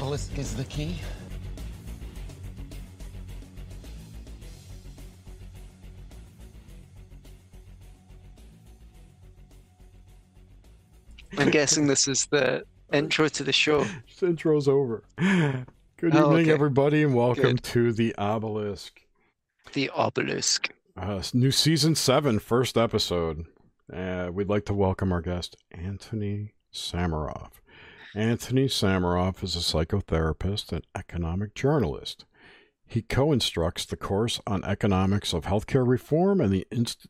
The obelisk. Obelisk is the key. I'm guessing this is the intro to the show. This intro's over. Good Oh, evening, okay. everybody, and welcome Good. to the Obelisk. The obelisk. Uh, new season seven, first episode. Uh, we'd like to welcome our guest, Antony Sammeroff. Antony Sammeroff is a psychotherapist and economic journalist. He co-instructs the course on economics of healthcare reform and the inst-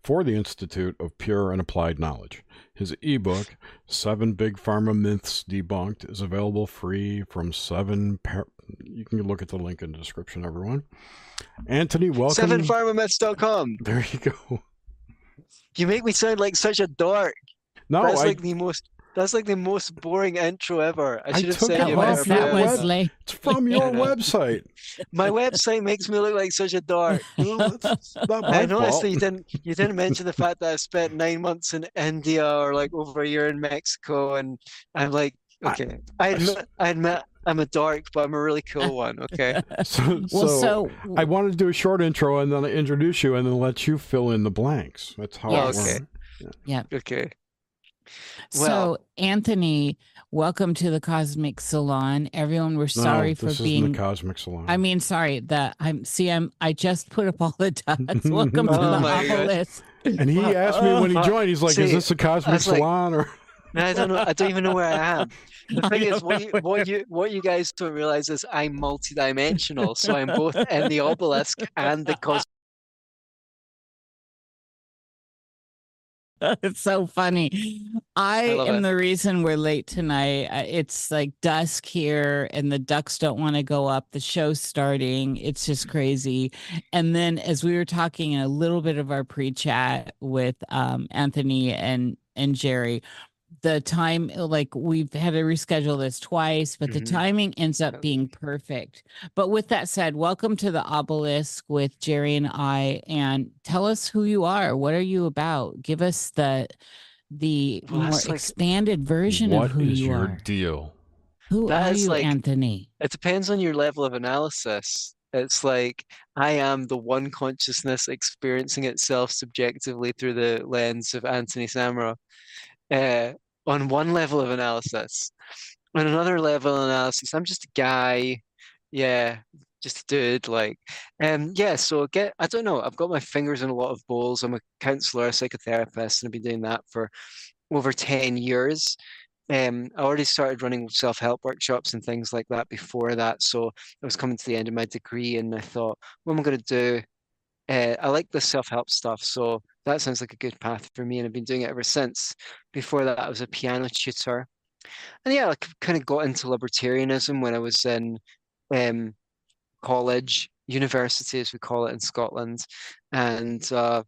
for the Institute of Pure and Applied Knowledge. His ebook, Seven Big Pharma Myths Debunked, is available free from seven. Par- you can look at the link in the description, everyone. Antony, welcome. Sevenpharmamyths.com. There you go. You make me sound like such a dork. No, that's I, like the most. That's like the most boring intro ever. I I should have took said it you That off was better your that plan. was web- late. it's from your website. My website makes me look like such a dork. No, it's not my And honestly, you didn't you didn't mention the fact that I spent nine months in India or like over a year in Mexico, and I'm like, okay, I admit, I admit I'm a dork, but I'm a really cool one. Okay, So, Well, so, so, I wanted to do a short intro and then I introduce you and then let you fill in the blanks. That's how Yes. it Okay. yeah. okay. So Antony, welcome to the Cosmic Salon. Everyone, we're sorry no, for this being. isn't the Cosmic Salon. I mean, sorry that I'm. See, I'm. I just put up all the dots. Welcome to Oh the my obelisk. and he asked me when he Uh, joined, he's like, "Is this a Cosmic was like- Salon or?" No, I don't know. I don't even know where I am. The thing is, what you, what you what you guys don't realize is I'm multidimensional. So I'm both in the obelisk and the cosmos. it's so funny. I, I am it. the reason we're late tonight. It's like dusk here, and the ducks don't want to go up. The show's starting. It's just crazy. And then, as we were talking in a little bit of our pre-chat with um, Antony and and Jerry, the time like we've had to reschedule this twice, but the Mhm. timing ends up being perfect. But with that said, welcome to the obelisk with Jerry and I. And tell us who you are. What are you about? Give us the the Well, more like- expanded version of who is you your are. deal? Who That are is you, like- Antony? It depends on your level of analysis. It's like I am the one consciousness experiencing itself subjectively through the lens of Antony Samra. Uh, on one level of analysis, on another level of analysis, I'm just a guy. Yeah, just a dude. Like, um, yeah. So get. I don't know. I've got my fingers in a lot of bowls. I'm a counselor, a psychotherapist, and I've been doing that for over ten years. Um, I already started running self-help workshops and things like that before that. So I was coming to the end of my degree and I thought, what am I going to do? Uh, I like the self-help stuff, so that sounds like a good path for me, and I've been doing it ever since. Before that, I was a piano tutor, and yeah, I kind of got into libertarianism when I was in um, college, university, as we call it in Scotland, and uh,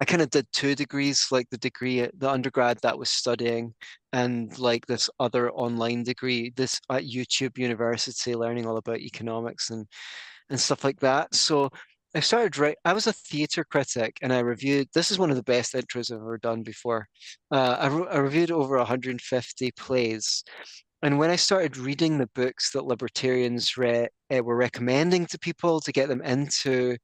I kind of did two degrees, like the degree, the undergrad that was studying, and like this other online degree, this at YouTube University, learning all about economics and and stuff like that. So I started write. I was a theatre critic, and I reviewed. This is one of the best intros I've ever done before. Uh, I, re- I reviewed over 150 plays, and when I started reading the books that libertarians re- uh, were recommending to people to get them into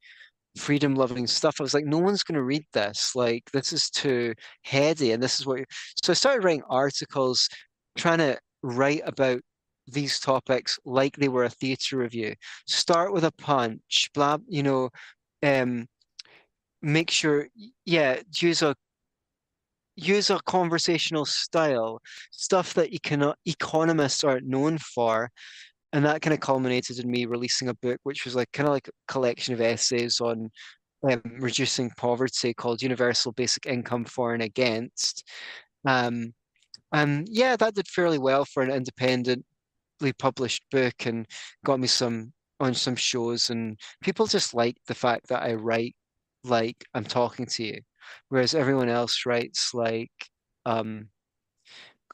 freedom loving stuff, I was like, no one's going to read this. Like, this is too heady, and this is what. So I started writing articles, trying to write about these topics like they were a theatre review. Start with a punch, blah, you know, um, make sure, yeah, use a use a conversational style, stuff that econo economists aren't known for. And that kind of culminated in me releasing a book, which was like kind of like a collection of essays on um, reducing poverty called Universal Basic Income for and Against. Um, and yeah, that did fairly well for an independently published book and got me some on some shows. And people just like the fact that I write like I'm talking to you, whereas everyone else writes like um,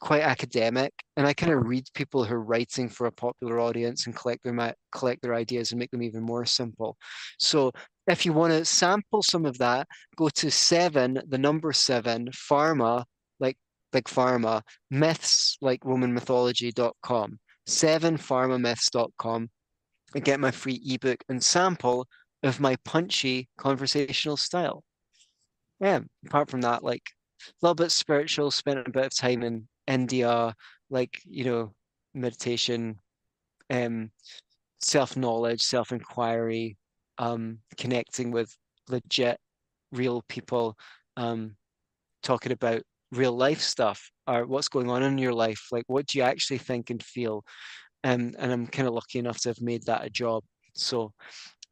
quite academic. And I kind of read people who are writing for a popular audience and collect their collect their ideas and make them even more simple. So if you want to sample some of that, go to seven, the number seven, pharma, like Big Pharma, myths like RomanMythology.com, sevenpharmamyths.com, and get my free ebook and sample of my punchy conversational style. Yeah, apart from that, like a little bit spiritual, spent a bit of time in India, like, you know, meditation, um, self-knowledge, self-inquiry, um, connecting with legit, real people, um, talking about real life stuff or what's going on in your life. Like, what do you actually think and feel? Um, and I'm kind of lucky enough to have made that a job. So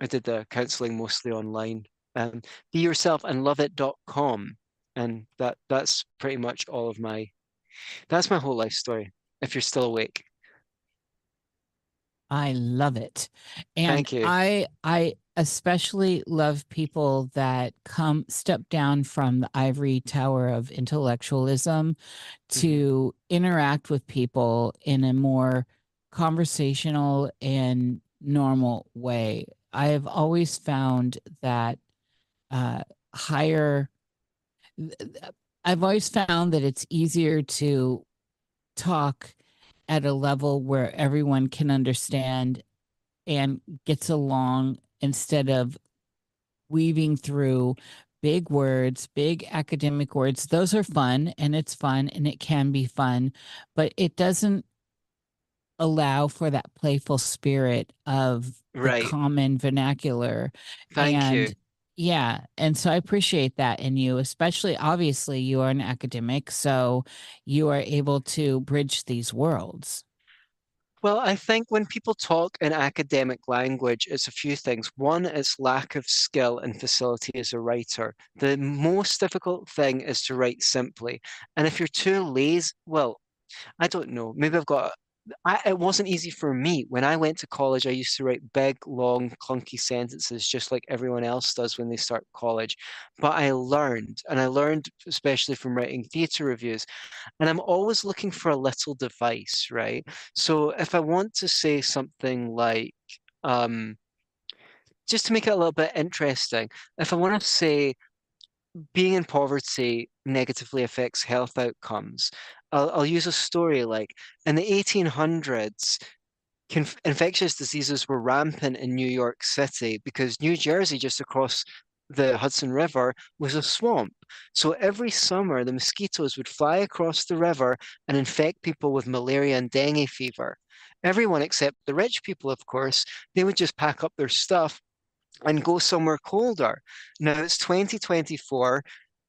I did the counseling mostly online. Um, be yourself and love it.com. And that that's pretty much all of my that's my whole life story, if you're still awake. I love it. And Thank you. I I especially love people that come step down from the ivory tower of intellectualism Mm-hmm. to interact with people in a more conversational and normal way. I have always found that uh, higher. I've always found that it's easier to talk at a level where everyone can understand and gets along instead of weaving through big words, big academic words. Those are fun and it's fun and it can be fun, but it doesn't allow for that playful spirit of Right. common vernacular. Thank and you. yeah, and so I appreciate that in you, especially obviously you are an academic, so you are able to bridge these worlds. Well, I think when people talk in academic language, it's a few things. One, it's lack of skill and facility as a writer. The most difficult thing is to write simply. And if you're too lazy, well, I don't know. Maybe I've got. I, it wasn't easy for me. When I went to college, I used to write big, long, clunky sentences, just like everyone else does when they start college. But I learned, and I learned especially from writing theatre reviews. And I'm always looking for a little device, right? So if I want to say something like, um, just to make it a little bit interesting, if I want to say being in poverty negatively affects health outcomes, I'll, I'll use a story like in the 1800s, conf infectious diseases were rampant in New York City because New Jersey, just across the Hudson River, was a swamp. So every summer, the mosquitoes would fly across the river and infect people with malaria and dengue fever. Everyone except the rich people, of course, they would just pack up their stuff and go somewhere colder. Now it's 2024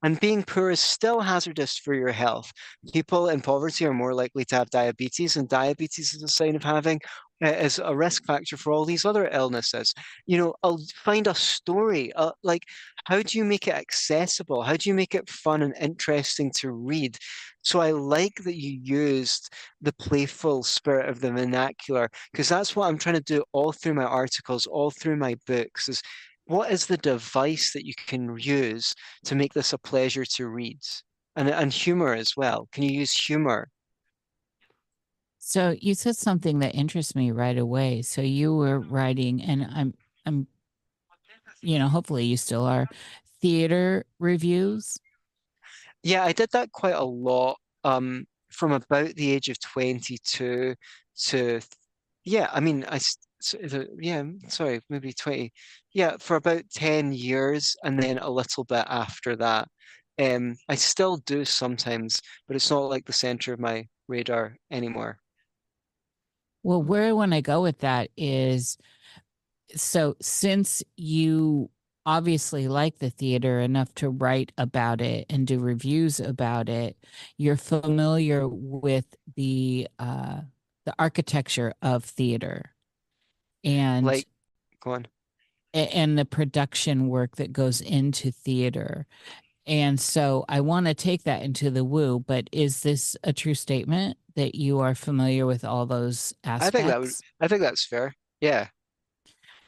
and being poor is still hazardous for your health. People in poverty are more likely to have diabetes, and diabetes is a sign of having is a risk factor for all these other illnesses. You know, I'll find a story uh, like how do you make it accessible? How do you make it fun and interesting to read? So I like that you used the playful spirit of the vernacular because that's what I'm trying to do all through my articles, all through my books is what is the device that you can use to make this a pleasure to read? And and humor as well. Can you use humor? So you said something that interests me right away. So you were writing, and I'm, I'm, you know, hopefully you still are, theater reviews. Yeah, I did that quite a lot. Um, from about the age of 22 to, yeah, I mean, I, yeah, sorry, maybe 20, yeah, for about 10 years, and then a little bit after that. Um, I still do sometimes, but it's not like the center of my radar anymore. Well, where I want to go with that is so since you obviously like the theater enough to write about it and do reviews about it, you're familiar with the uh the architecture of theater and Like, go on. and the production work that goes into theater. And so I want to take that into the woo, but is this a true statement that you are familiar with all those aspects? I think that would, I think that's fair. Yeah.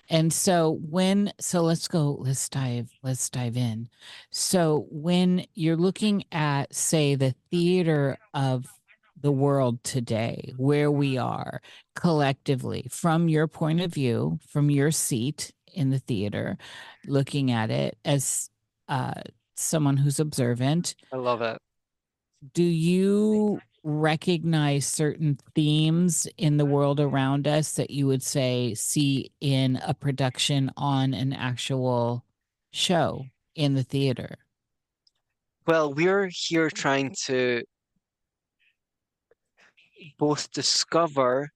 And so when so let's go let's dive let's dive in. So when you're looking at say the theater of the world today, where we are collectively from your point of view, from your seat in the theater, looking at it as uh someone who's observant, I love it. do you recognize certain themes in the world around us that you would say see in a production on an actual show in the theater? Well, we're here trying to both discover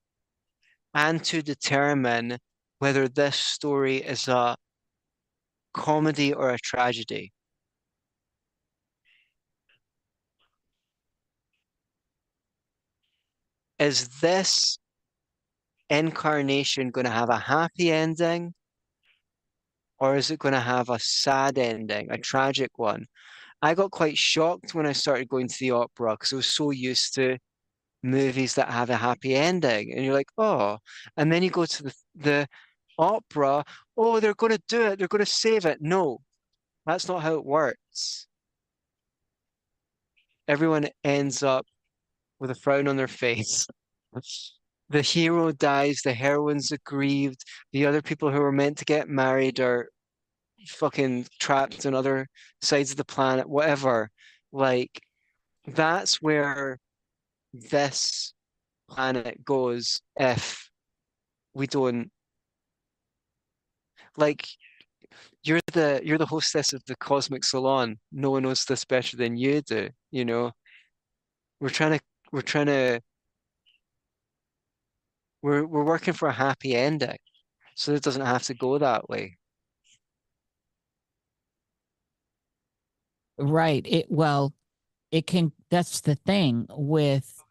and to determine whether this story is a comedy or a tragedy. Is this incarnation going to have a happy ending? Or is it going to have a sad ending, a tragic one? I got quite shocked when I started going to the opera because I was so used to movies that have a happy ending. And you're like, oh. And then you go to the, the opera, oh, they're going to do it, they're going to save it. No, that's not how it works. Everyone ends up with a frown on their face. The hero dies, the heroine's aggrieved, the other people who were meant to get married are fucking trapped on other sides of the planet, whatever. Like, that's where this planet goes if we don't like you're the you're the hostess of the cosmic salon no one knows this better than you do you know we're trying to we're trying to we're we're working for a happy ending so it doesn't have to go that way Right. It well, it can that's the thing with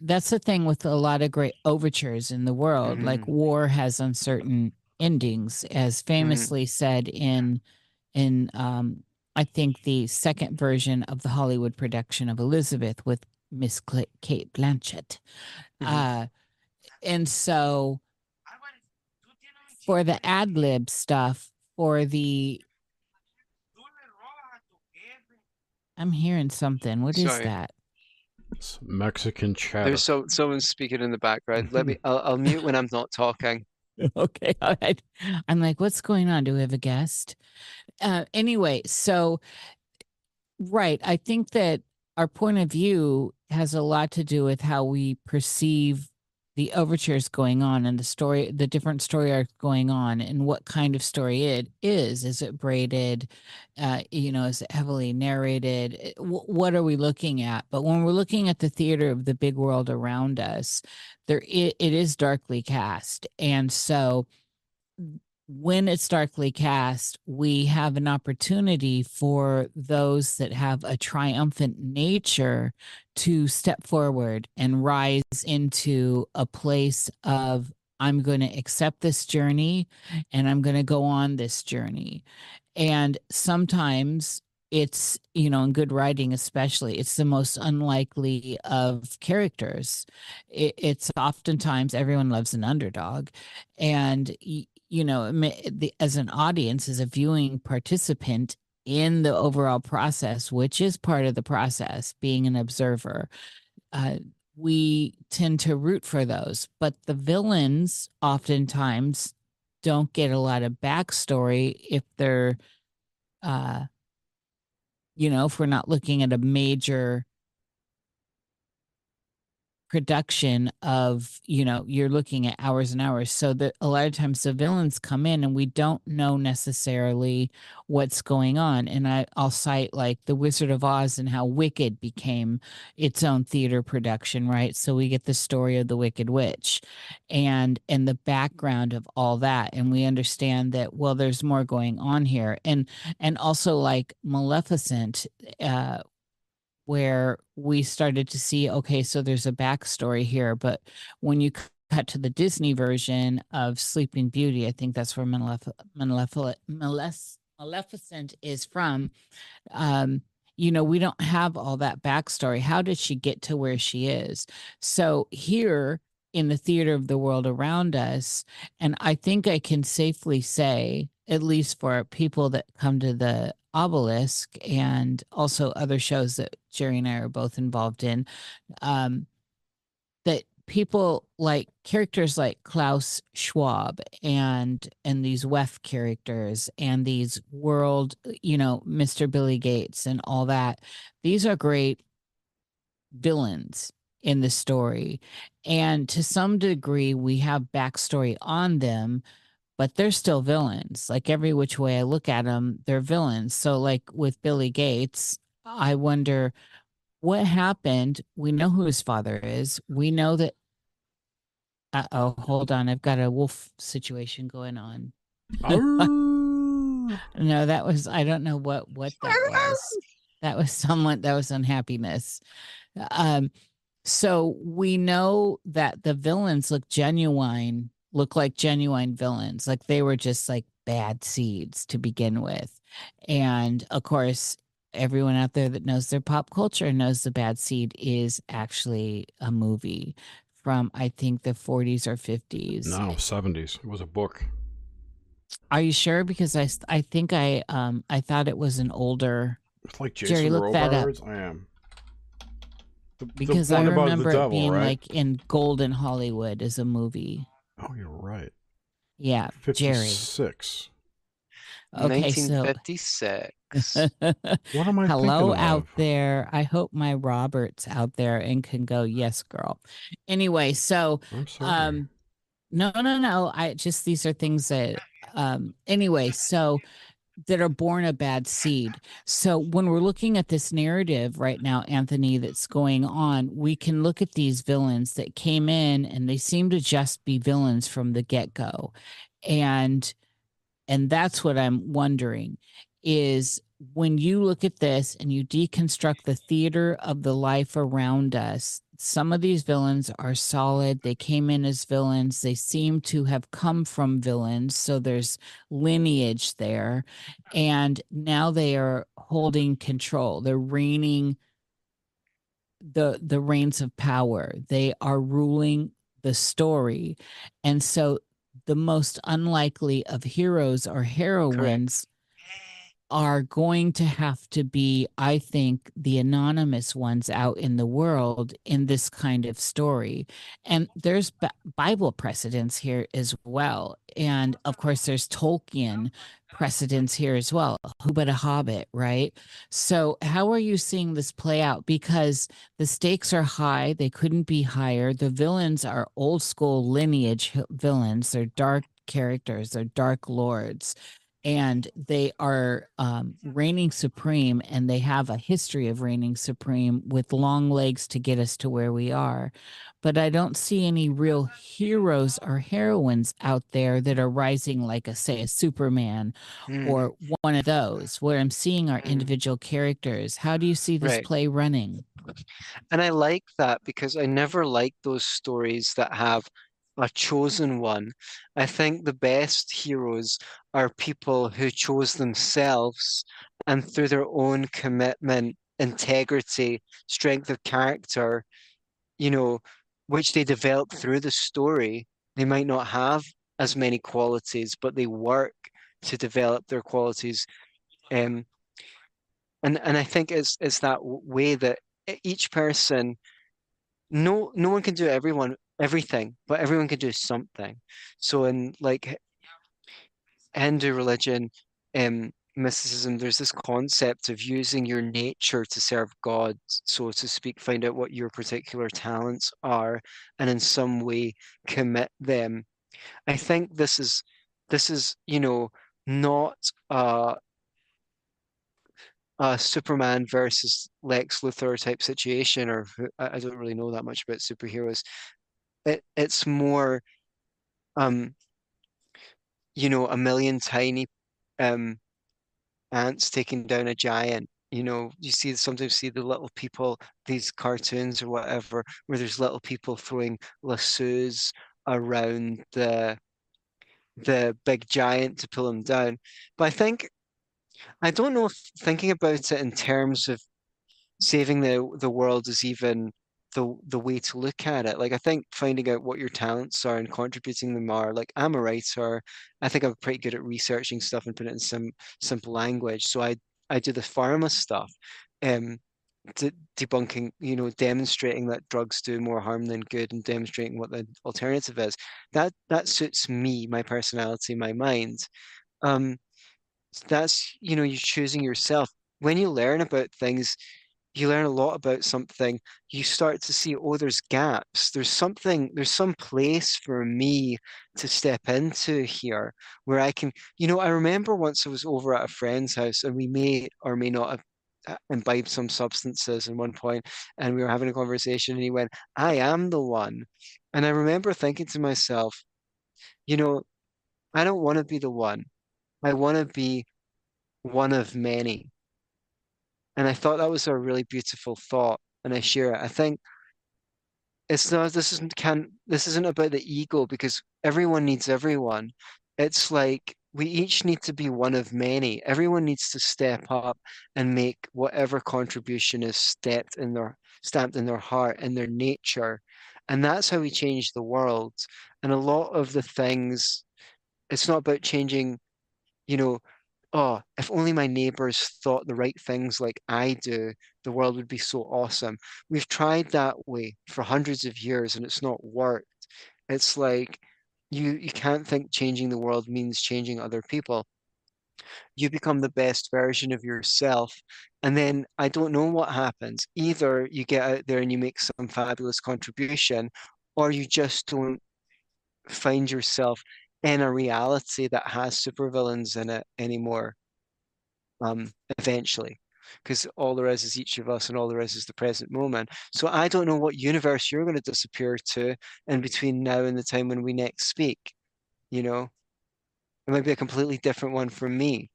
that's the thing with a lot of great overtures in the world. Like Mhm. war has uncertain endings, as famously said in in um I think the second version of the Hollywood production of Elizabeth with Miss Cla- Cate Blanchett. Mhm. Uh and so for the ad lib stuff, for the I'm hearing something. What is Sorry. that? It's Mexican chatter. there's so someone speaking in the background let me I'll, I'll mute when I'm not talking okay all right i'm like what's going on do we have a guest uh anyway so right i think that our point of view has a lot to do with how we perceive the overtures going on and the story the different story arcs going on and what kind of story it is. Is it braided? Uh you know is it heavily narrated? Eh, wh- what are we looking at? But when we're looking at the theater of the big world around us there it, it is darkly cast. And so when it's darkly cast we have an opportunity for those that have a triumphant nature to step forward and rise into a place of i'm going to accept this journey and i'm going to go on this journey. And sometimes it's you know in good writing especially it's the most unlikely of characters. It, it's oftentimes everyone loves an underdog. And you know the, as an audience as a viewing participant in the overall process which is part of the process being an observer uh, we tend to root for those. But the villains oftentimes don't get a lot of backstory if they're uh you know if we're not looking at a major production of you know you're looking at hours and hours. So that a lot of times the villains come in and we don't know necessarily what's going on. And I, i'll cite like the wizard of oz and how wicked became its own theater production right? So we get the story of the wicked witch and and the background of all that. And we understand that well there's more going on here. And and also like maleficent uh where we started to see okay so there's a backstory here but when you cut to the disney version of sleeping beauty i think that's where Malef- Malef- Malef- maleficent is from um you know we don't have all that backstory. How did she get to where she is? So here in the theater of the world around us and i think i can safely say at least for people that come to the obelisk and also other shows that jerry and i are both involved in um that people like characters like klaus schwab and and these wef characters and these world you know mr billy gates and all that these are great villains in the story. And to some degree, we have backstory on them, but they're still villains. Like every which way I look at them, they're villains. So, like with Billy Gates, I wonder what happened. We know who his father is. We know that. Uh oh, hold on. I've got a wolf situation going on. no, that was, I don't know what, what that was. That was someone, that was unhappiness. Um, so we know that the villains look genuine, look like genuine villains. Like they were just like bad seeds to begin with. And of course, everyone out there that knows their pop culture knows the bad seed is actually a movie from I think the 40s or 50s. No, 70s. It was a book. Are you sure? Because I I think I um I thought it was an older. It's like Jason Jerry, look that up. I am. The- the Because I one about the remember devil, it being right? like in Golden Hollywood as a movie. Oh, you're right. Yeah, Jerry. 56. Okay, so 1956. What am I hello thinking out of? there. I hope my Robert's out there and can go, yes, girl. Anyway, so um no no no i just these are things that um anyway so that are born a bad seed. So when we're looking at this narrative right now antony that's going on we can look at these villains that came in and they seem to just be villains from the get-go. And and that's what i'm wondering is when you look at this and you deconstruct the theater of the life around us, some of these villains are solid. They came in as villains. They seem to have come from villains. So there's lineage there. And now they are holding control. They're reigning the the reins of power. They are ruling the story. And so the most unlikely of heroes or heroines are going to have to be, I think, the anonymous ones out in the world in this kind of story. And there's Bi- Bible precedents here as well. And of course, there's Tolkien precedents here as well. Who but a hobbit, right? So, how are you seeing this play out? Because the stakes are high, they couldn't be higher. The villains are old school lineage villains, they're dark characters, they're dark lords and they are um, reigning supreme and they have a history of reigning supreme with long legs to get us to where we are but i don't see any real heroes or heroines out there that are rising like a say a superman Hmm. or one of those where i'm seeing our Mm. individual characters how do you see this Right. play running And I like that because I never like those stories that have a chosen one. I think the best heroes are people who chose themselves and through their own commitment, integrity, strength of character, you know, which they develop through the story. They might not have as many qualities, but they work to develop their qualities. Um, and and I think it's it's that way that each person no no one can do everyone everything but everyone can do something so in like hindu religion um mysticism there's this concept of using your nature to serve god so to speak find out what your particular talents are and in some way commit them i think this is this is you know not uh a Superman versus Lex Luthor type situation, or I don't really know that much about superheroes. It it's more, um, you know, a million tiny um ants taking down a giant. You know, you see sometimes see the little people, these cartoons or whatever, where there's little people throwing lassos around the the big giant to pull him down. But I think I don't know if thinking about it in terms of saving the the world is even the the way to look at it. Like I think finding out what your talents are and contributing them are like I'm a writer. I think I'm pretty good at researching stuff and putting it in some simple language. So I I do the pharma stuff, um, de debunking, you know, demonstrating that drugs do more harm than good and demonstrating what the alternative is. That that suits me, my personality, my mind. Um, that's, you know, you're choosing yourself. When you learn about things, you learn a lot about something, you start to see, oh, there's gaps. There's something, there's some place for me to step into here where I can, you know, I remember once I was over at a friend's house and we may or may not have uh, imbibed some substances at one point and we were having a conversation and he went, I am the one. And I remember thinking to myself, you know, I don't want to be the one. I want to be one of many. And I thought that was a really beautiful thought, and I share it. I think it's not this isn't can this isn't about the ego because everyone needs everyone. It's like we each need to be one of many. Everyone needs to step up and make whatever contribution is stepped in their stamped in their heart and their nature. And that's how we change the world. And a lot of the things, it's not about changing, you know, oh, if only my neighbors thought the right things like I do, the world would be so awesome. We've tried that way for hundreds of years and it's not worked. It's like you you can't think changing the world means changing other people. You become the best version of yourself. And then I don't know what happens. Either you get out there and you make some fabulous contribution, or you just don't find yourself in a reality that has supervillains in it anymore. Um, eventually, because all there is is each of us, and all there is is the present moment. So I don't know what universe you're going to disappear to in between now and the time when we next speak. You know, it might be a completely different one from me.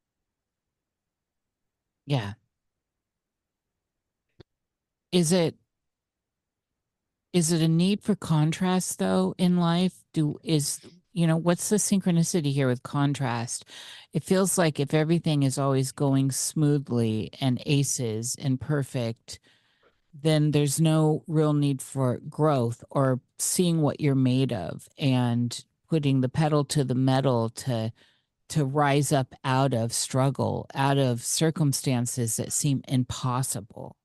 Yeah. Is it is it a need for contrast though in life? Do is you know, what's the synchronicity here with contrast? It feels like if everything is always going smoothly and aces and perfect, then there's no real need for growth or seeing what you're made of and putting the pedal to the metal to to rise up out of struggle, out of circumstances that seem impossible.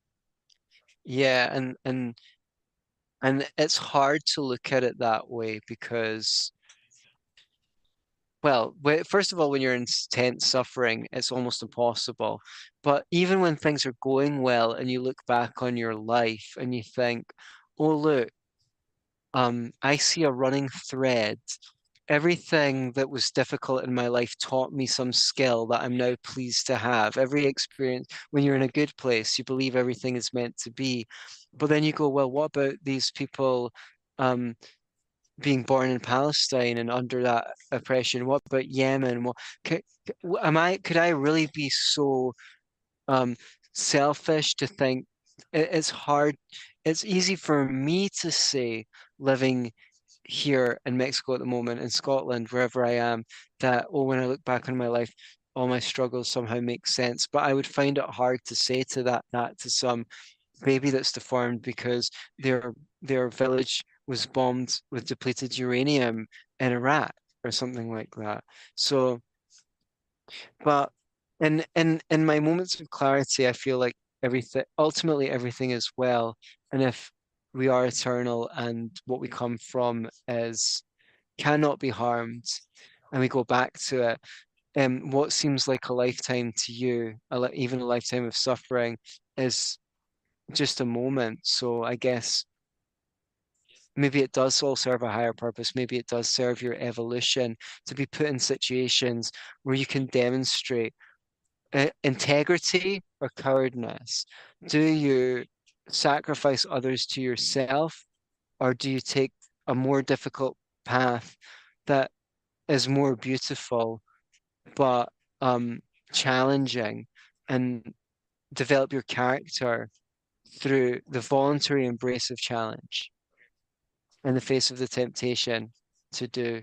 Yeah, and and and it's hard to look at it that way because well, first of all, when you're in intense suffering, it's almost impossible. But even when things are going well and you look back on your life and you think, oh, look, um, I see a running thread. Everything that was difficult in my life taught me some skill that I'm now pleased to have. Every experience, when you're in a good place, you believe everything is meant to be. But then you go, well, what about these people um, being born in Palestine and under that oppression? What about Yemen? What could, am I? Could I really be so um, selfish to think it, it's hard? It's easy for me to say, living here in Mexico at the moment, in Scotland, wherever I am, that oh, when I look back on my life, all my struggles somehow make sense. But I would find it hard to say to that that to some baby that's deformed because their their village was bombed with depleted uranium in Iraq or something like that. So, but in in in my moments of clarity, I feel like everything ultimately everything is well, and if we are eternal and what we come from is cannot be harmed, and we go back to it. Um, what seems like a lifetime to you, even a lifetime of suffering, is just a moment. So I guess maybe it does all serve a higher purpose. Maybe it does serve your evolution to be put in situations where you can demonstrate uh, integrity or cowardness. Do you sacrifice others to yourself, or do you take a more difficult path that is more beautiful but um, challenging and develop your character through the voluntary embrace of challenge? In the face of the temptation to do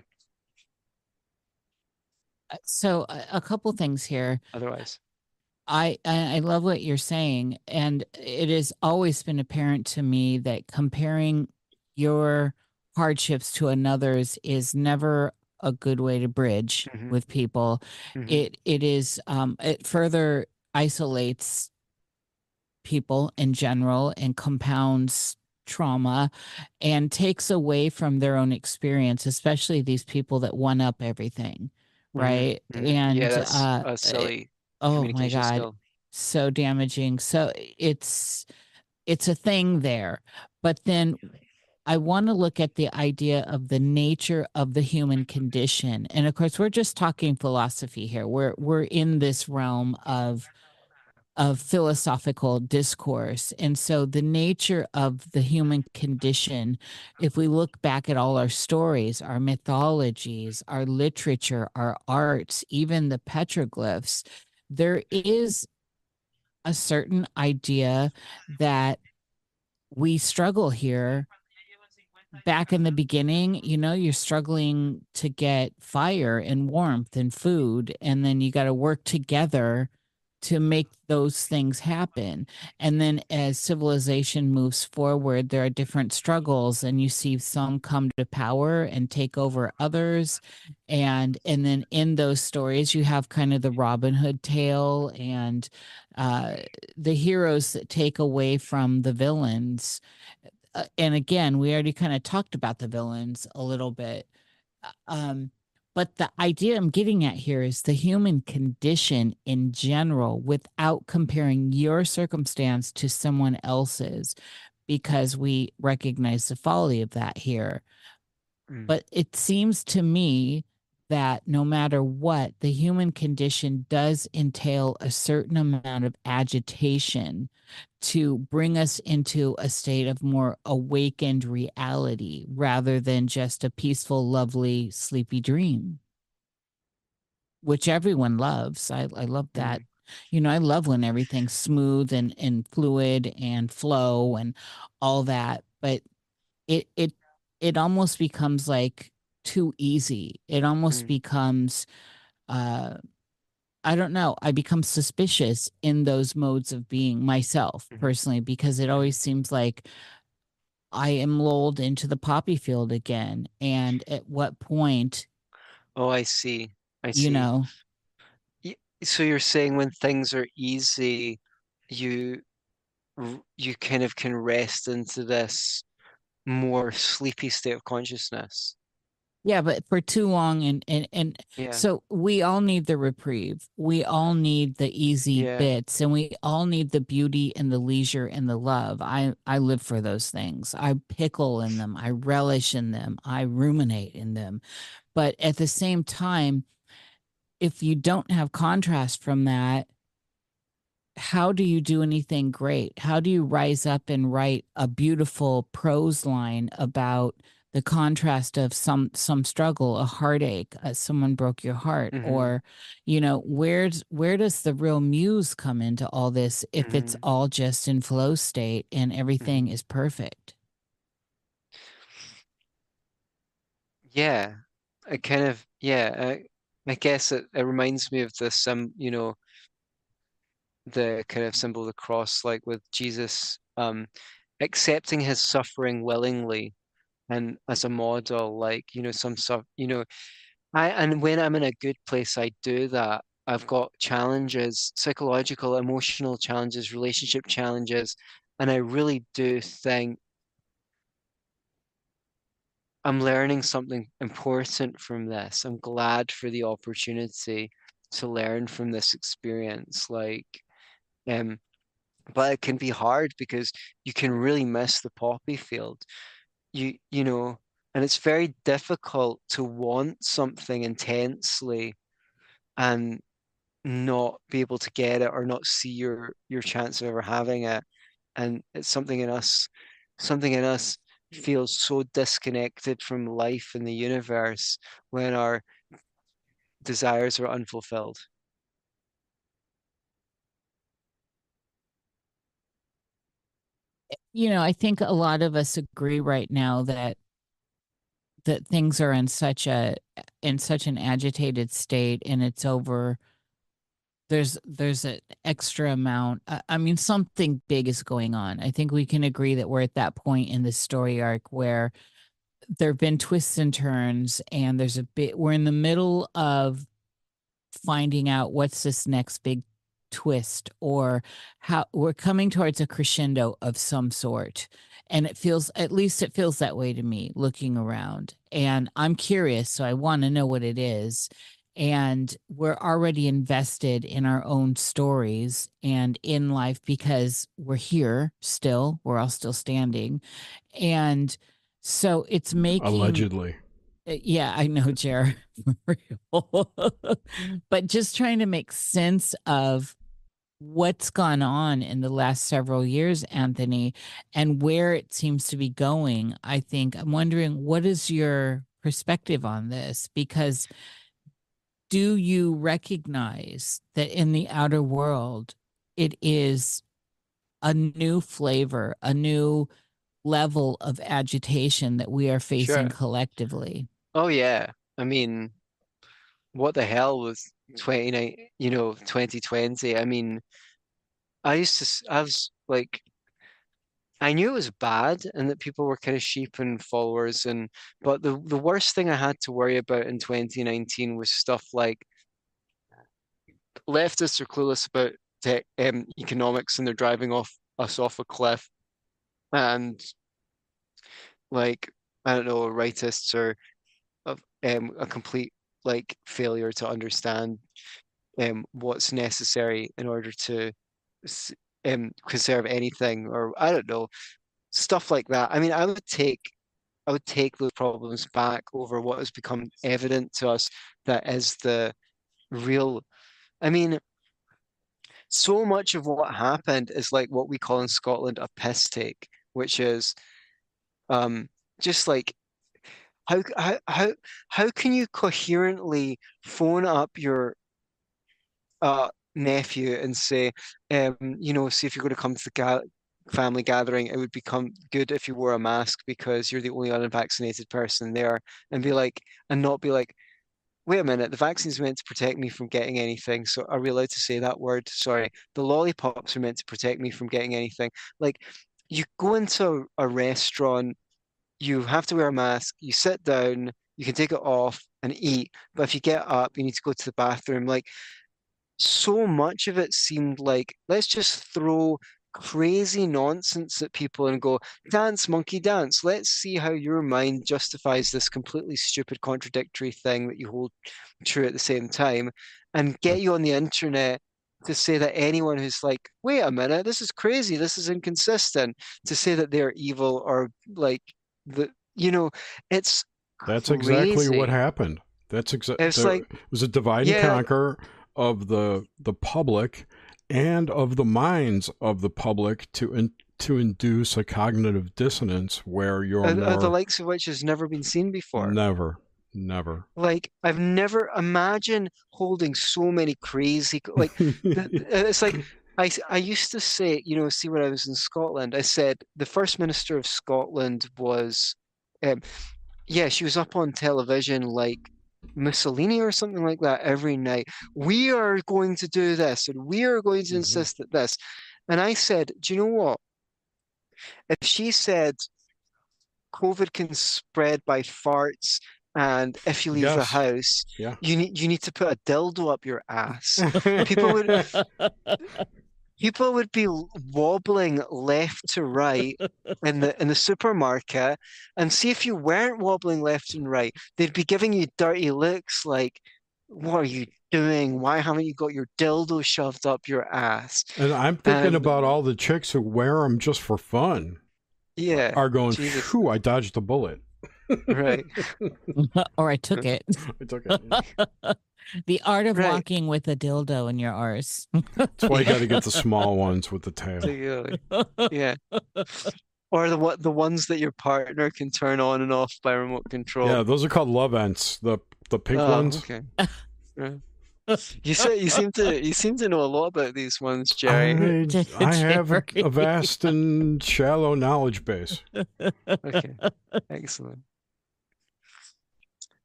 uh, so a, couple things here otherwise I I love what you're saying, and it has always been apparent to me that comparing your hardships to another's is never a good way to bridge mm-hmm. with people. Mm-hmm. It it is um, it further isolates people in general and compounds trauma and takes away from their own experience, especially these people that one up everything, mm-hmm, right? Mm-hmm. And yeah, that's uh, a silly. Oh my god. Skill. so damaging. So it's it's a thing there. But then I want to look at the idea of the nature of the human condition. And of course, we're just talking philosophy here. We're we're in this realm of of philosophical discourse. And so the nature of the human condition, if we look back at all our stories, our mythologies, our literature, our arts, even the petroglyphs, there is a certain idea that we struggle here back in the beginning, you know, you're struggling to get fire and warmth and food, and then you got to work together to make those things happen. And then as civilization moves forward, there are different struggles and you see some come to power and take over others. And and then in those stories you have kind of the Robin Hood tale and uh, the heroes that take away from the villains. Uh, and again, we already kind of talked about the villains a little bit. Uh, um, but the idea I'm getting at here is the human condition in general without comparing your circumstance to someone else's, because we recognize the folly of that here. Mm. But it seems to me that no matter what, the human condition does entail a certain amount of agitation to bring us into a state of more awakened reality rather than just a peaceful, lovely, sleepy dream, which everyone loves. I, I love that. You know, I love when everything's smooth and, and fluid and flow and all that. But it it it almost becomes like too easy. It almost mm. becomes uh I don't know. I become suspicious in those modes of being myself mm-hmm. personally because it always seems like I am lulled into the poppy field again. And at what point? Oh, I see. I see. You know. So you're saying when things are easy, you you kind of can rest into this more sleepy state of consciousness. Yeah, but for too long and and and Yeah. so we all need the reprieve. We all need the easy Yeah. bits and we all need the beauty and the leisure and the love. I I live for those things. I pickle in them. I relish in them. I ruminate in them. But at the same time, if you don't have contrast from that, how do you do anything great? How do you rise up and write a beautiful prose line about the contrast of some some struggle a heartache uh, someone broke your heart mm-hmm. or you know where's where does the real muse come into all this if mm-hmm. it's all just in flow state and everything mm-hmm. is perfect yeah i kind of yeah i, I guess it, it reminds me of the some you know the kind of symbol of the cross like with jesus um accepting his suffering willingly and as a model, like, you know, some stuff, you know, I, and when I'm in a good place, I do that. I've got challenges, psychological, emotional challenges, relationship challenges, and I really do think I'm learning something important from this. I'm glad for the opportunity to learn from this experience. Like, um, but it can be hard because you can really miss the poppy field you you know and it's very difficult to want something intensely and not be able to get it or not see your your chance of ever having it. And it's something in us something in us feels so disconnected from life in the universe when our desires are unfulfilled you know, I think a lot of us agree right now that that things are in such a in such an agitated state and it's over there's there's an extra amount i mean something big is going on. I think we can agree that we're at that point in the story arc where there have been twists and turns and there's a bit we're in the middle of finding out what's this next big twist or how we're coming towards a crescendo of some sort and it feels at least it feels that way to me looking around and i'm curious so i want to know what it is and we're already invested in our own stories and in life because we're here still we're all still standing and so it's making Allegedly. uh, Yeah, I know, Jer. but just trying to make sense of what's gone on in the last several years, Antony, and where it seems to be going. I think I'm wondering what is your perspective on this? Because do you recognize that in the outer world, it is a new flavor, a new level of agitation that we are facing Sure. collectively? Oh yeah. I mean, what the hell was 29, you know, 2020? I mean, I used to, i was like, I knew it was bad and that people were kind of sheep and followers and but the the worst thing I had to worry about in 2019 was stuff like leftists are clueless about tech, um, economics and they're driving off us off a cliff. And like I don't know, rightists are of um, a complete like failure to understand um, what's necessary in order to um, conserve anything, or I don't know, stuff like that. I mean, I would take I would take those problems back over what has become evident to us that is the real. I mean, so much of what happened is like what we call in Scotland a piss take, which is um just like how how how how can you coherently phone up your uh nephew and say, um, you know, see if you're going to come to the ga family gathering, it would become good if you wore a mask because you're the only unvaccinated person there, and be like, and not be like, wait a minute, the vaccine's meant to protect me from getting anything, so are we allowed to say that word? Sorry, the lollipops are meant to protect me from getting anything. Like, you go into a restaurant you have to wear a mask, you sit down, you can take it off and eat, but if you get up, you need to go to the bathroom. Like, so much of it seemed like, let's just throw crazy nonsense at people and go, dance, monkey, dance. Let's see how your mind justifies this completely stupid, contradictory thing that you hold true at the same time, and get you on the internet to say that anyone who's like, wait a minute, this is crazy, this is inconsistent, to say that they're evil or like the you know it's That's exactly what happened. That's exactly. It's like- it was a divide and conquer of the the public and of the minds of the public to in, to induce a cognitive dissonance where you're uh, more the likes of which has never been seen before. never, never. Like I've never imagined holding so many crazy like it's like I, I used to say, you know, see when I was in Scotland, I said the First Minister of Scotland was, um, yeah, she was up on television like Mussolini or something like that every night. We are going to do this and we are going to Mhm. insist that this. And I said, do you know what? If she said COVID can spread by farts and if you leave the house, Yeah. you need you need to put a dildo up your ass. People would people would be wobbling left to right in the in the supermarket and see if you weren't wobbling left and right they'd be giving you dirty looks like what are you doing? Why haven't you got your dildo shoved up your ass? And I'm thinking about all the chicks who wear them just for fun yeah are going, phew, I dodged a bullet. Right or I took it. I took it. the art of Right. walking with a dildo in your arse. That's why you got to get the small ones with the tail. Yeah or the what the ones that your partner can turn on and off by remote control Yeah, those are called Lovense. The the pink Oh, ones. okay Yeah. you say you seem to you seem to know a lot about these ones jerry I, I have a, a vast and shallow knowledge base. Okay, excellent.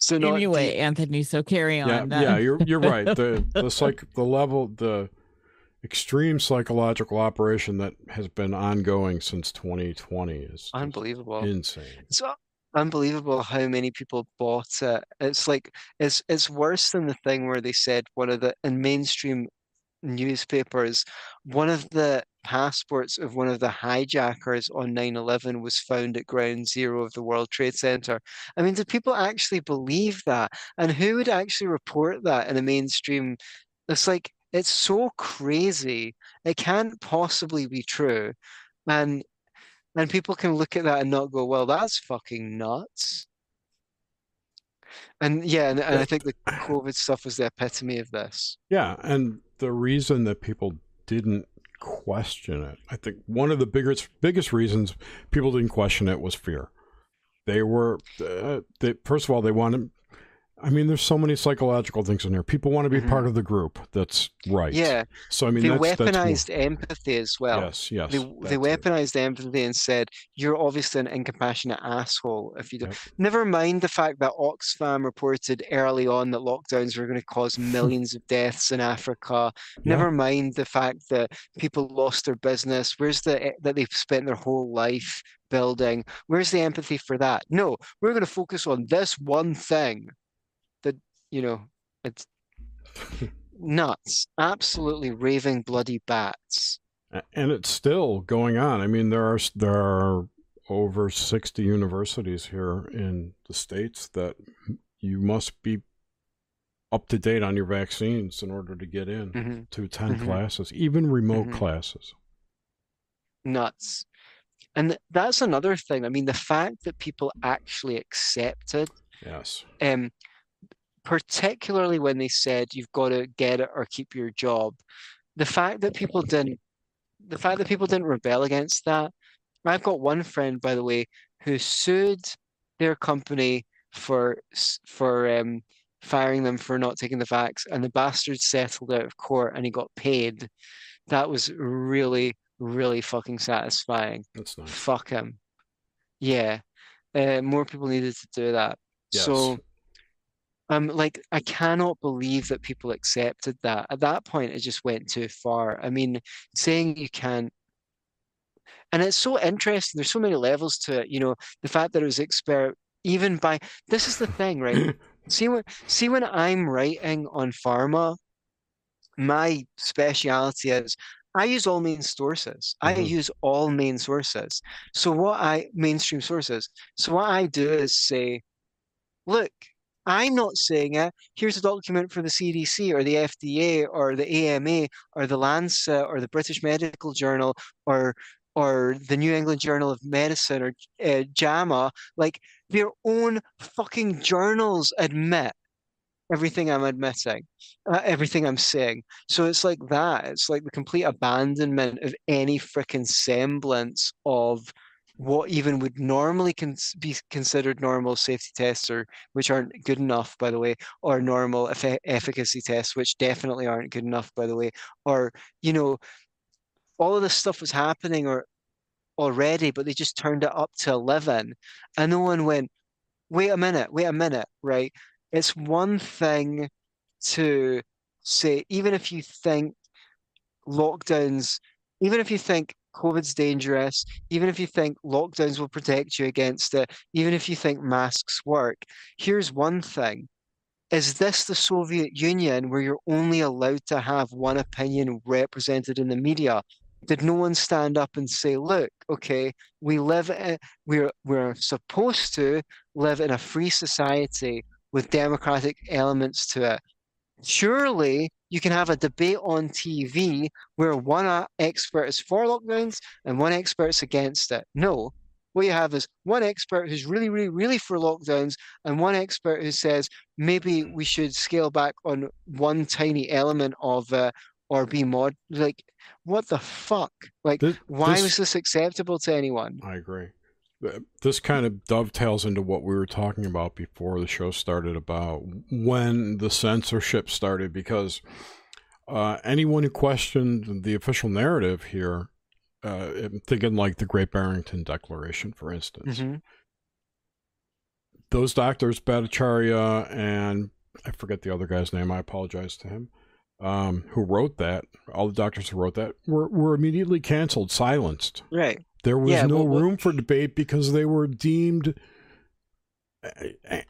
So not anyway, the- Antony, so carry on. Yeah, yeah, you're you're right. The the psych the level the extreme psychological operation that has been ongoing since 2020 is unbelievable. insane. It's unbelievable how many people bought it. It's like it's it's worse than the thing where they said one of the in mainstream newspapers, one of the passports of one of the hijackers on 9/11 was found at ground zero of the World Trade Center. I mean, do people actually believe that? And who would actually report that in a mainstream? It's like it's so crazy. It can't possibly be true. And and people can look at that and not go, well, that's fucking nuts. And yeah, and, and I think the COVID stuff was the epitome of this. Yeah, and the reason that people didn't question it, I think one of the biggest biggest reasons people didn't question it was fear. They were, uh, they, first of all, they wanted I mean, there's so many psychological things in here. People want to be Mhm. part of the group. That's right. Yeah, So I mean, they that's, that's weaponized empathy as well. yes, yes. They they that's it. weaponized empathy and said, "You're obviously an incompassionate asshole if you do." Yep. Never mind the fact that Oxfam reported early on that lockdowns were going to cause millions of deaths in Africa. Yeah. Never mind the fact that people lost their business. Where's the e- that they've spent their whole life building? Where's the empathy for that? No, we're going to focus on this one thing. You know, it's nuts. Absolutely raving bloody bats. And it's still going on. I mean, there are there are over sixty universities here in the states that you must be up to date on your vaccines in order to get in hmm to attend Mhm. classes, even remote Mhm. classes. nuts. And that's another thing. I mean, the fact that people actually accepted, Yes. um, particularly when they said you've got to get it or keep your job, the fact that people didn't, the fact that people didn't rebel against that. I've got one friend, by the way, who sued their company for for um, firing them for not taking the vax, and the bastard settled out of court and he got paid. That was really, really fucking satisfying. That's nice. Fuck him. Yeah. Uh, more people needed to do that. Yes. So, um, like, I cannot believe that people accepted that. At that point, it just went too far. I mean, saying you can't, and it's so interesting. There's so many levels to it. You know, the fact that it was exper, even by, this is the thing, right? See when see when I'm writing on pharma, my speciality is I use all main sources. I Mhm. use all main sources. So what I mainstream sources. So what I do is say, look, I'm not saying it. Here's a document from the CDC or the FDA or the AMA or the Lancet or the British Medical Journal or or the New England Journal of Medicine or uh, JAMA. Like their own fucking journals admit everything I'm admitting, uh, everything I'm saying. So it's like that. It's like the complete abandonment of any freaking semblance of what even would normally be considered normal safety tests, or which aren't good enough, by the way, or normal effe efficacy tests, which definitely aren't good enough, by the way, or you know, all of this stuff was happening or already, but they just turned it up to 11, and no one went, wait a minute, wait a minute, right? It's one thing to say, even if you think lockdowns, even if you think COVID's dangerous, even if you think lockdowns will protect you against it, even if you think masks work, here's one thing. Is this the Soviet Union where you're only allowed to have one opinion represented in the media? Did no one stand up and say, look, okay, we live in, we're we're supposed to live in a free society with democratic elements to it. Surely you can have a debate on TV where one expert is for lockdowns and one expert is against it. No, what you have is one expert who's really, really, really for lockdowns and one expert who says maybe we should scale back on one tiny element of uh, or be mod. Like, what the fuck? Like, This- why this- was this acceptable to anyone? I agree. Th- This kind of dovetails into what we were talking about before the show started about when the censorship started, because uh, anyone who questioned the official narrative here, uh, I'm thinking like the Great Barrington Declaration, for instance, Mhm. those doctors, Bhattacharya and I forget the other guy's name, I apologize to him, um, who wrote that, all the doctors who wrote that, were, were immediately canceled, silenced. Right. There was Yeah, no well, room for debate because they were deemed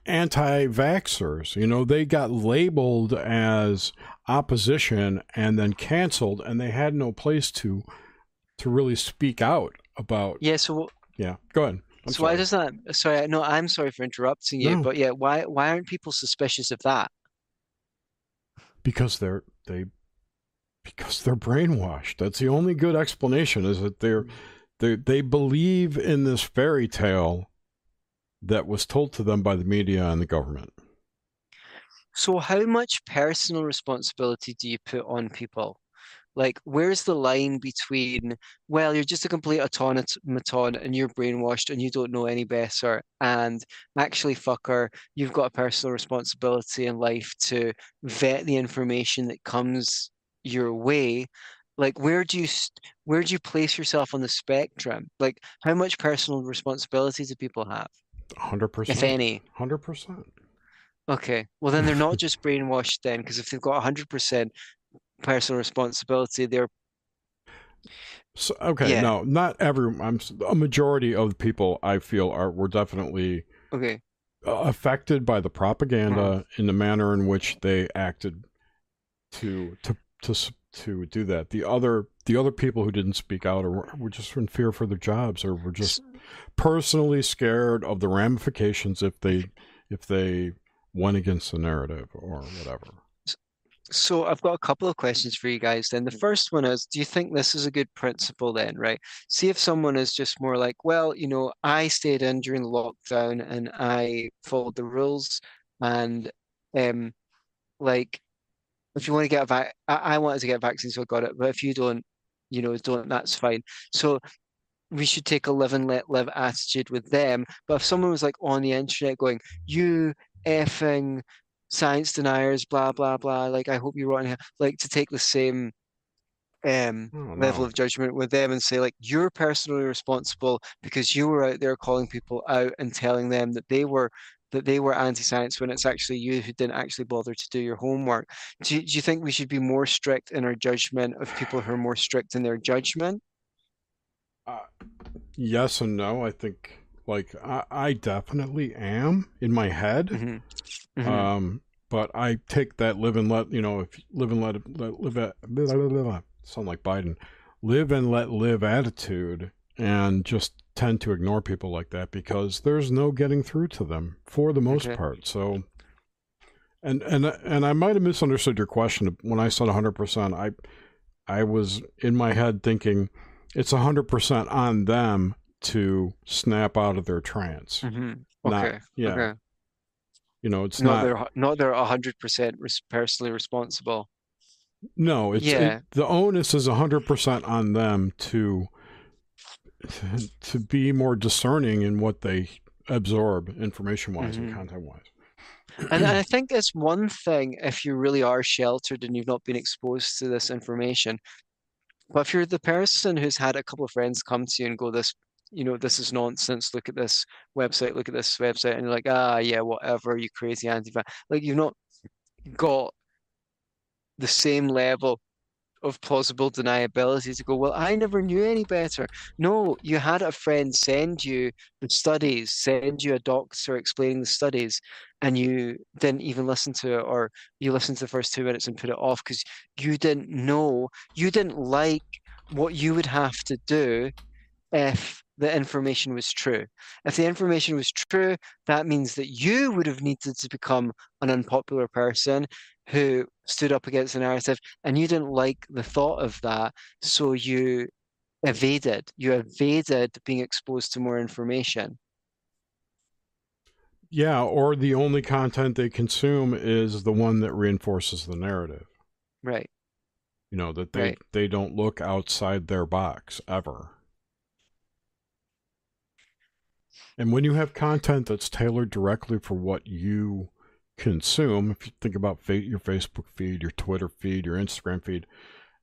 anti-vaxxers. You know, they got labeled as opposition and then canceled, and they had no place to to really speak out about. Yeah, so Yeah, go ahead. I'm so why sorry. does that sorry, no, I'm sorry for interrupting you, No. but yeah, why why aren't people suspicious of that? because they're they because they're brainwashed. That's the only good explanation. Is that they're mm-hmm. They they believe in this fairy tale that was told to them by the media and the government. So how much personal responsibility do you put on people? Like, where's the line between, well, you're just a complete automaton and you're brainwashed and you don't know any better, and actually, fucker, you've got a personal responsibility in life to vet the information that comes your way. Like, where do you where do you place yourself on the spectrum? Like, how much personal responsibility do people have, Hundred percent. if any? Hundred percent. Okay, well then they're not just brainwashed then, because if they've got 100% personal responsibility, they're So okay, Yeah. no, not every. I'm a majority of people I feel are were definitely okay. affected by the propaganda Uh-huh. in the manner in which they acted to to to to do that. The other the other people who didn't speak out or were, were just in fear for their jobs or were just personally scared of the ramifications if they if they went against the narrative or whatever. So I've got a couple of questions for you guys then. The Mm. first one is, do you think this is a good principle then, right? See if someone is just more like, well, you know, I stayed in during the lockdown and I followed the rules and um like if you want to get a vac I, I wanted to get a vaccine, so I got it, but if you don't, you know, don't, that's fine. So we should take a live and let live attitude with them. But if someone was like on the internet going, you effing science deniers, blah blah blah, like I hope you rot in hell, like to take the same um Oh, level no. of judgment with them and say like you're personally responsible because you were out there calling people out and telling them that they were that they were anti-science when it's actually you who didn't actually bother to do your homework. Do you, do you think we should be more strict in our judgment of people who are more strict in their judgment? Uh, yes and no. I think like I, I definitely am in my head. Mhm. Mhm. Um, but I take that live and let you know if live and let, let live at blah, blah, blah, sound like Biden live and let live attitude and just tend to ignore people like that because there's no getting through to them for the most Okay. part. So and and and I might have misunderstood your question when I said 100%. I I was in my head thinking it's 100% on them to snap out of their trance. Mhm. Not- Okay. yeah. Okay. You know, it's not not they're not they're hundred percent personally responsible. No, it's it- the onus is hundred percent on them to to be more discerning in what they absorb information wise Mhm. and content wise. And I think it's one thing if you really are sheltered and you've not been exposed to this information. But if you're the person who's had a couple of friends come to you and go, this, you know, this is nonsense. Look at this website, look at this website, and you're like, ah, yeah, whatever, you crazy anti Like you've not got the same level of plausible deniability to go, well, I never knew any better. No, you had a friend send you the studies, send you a doctor explaining the studies, and you didn't even listen to it, or you listened to the first two minutes and put it off because you didn't know, you didn't like what you would have to do if the information was true. If the information was true, that means that you would have needed to become an unpopular person who stood up against the narrative, and you didn't like the thought of that, so you evaded. You evaded being exposed to more information. Yeah, or the only content they consume is the one that reinforces the narrative. Right. You know, that they Right. they don't look outside their box ever. And when you have content that's tailored directly for what you consume, if you think about fa- your Facebook feed, your Twitter feed, your Instagram feed,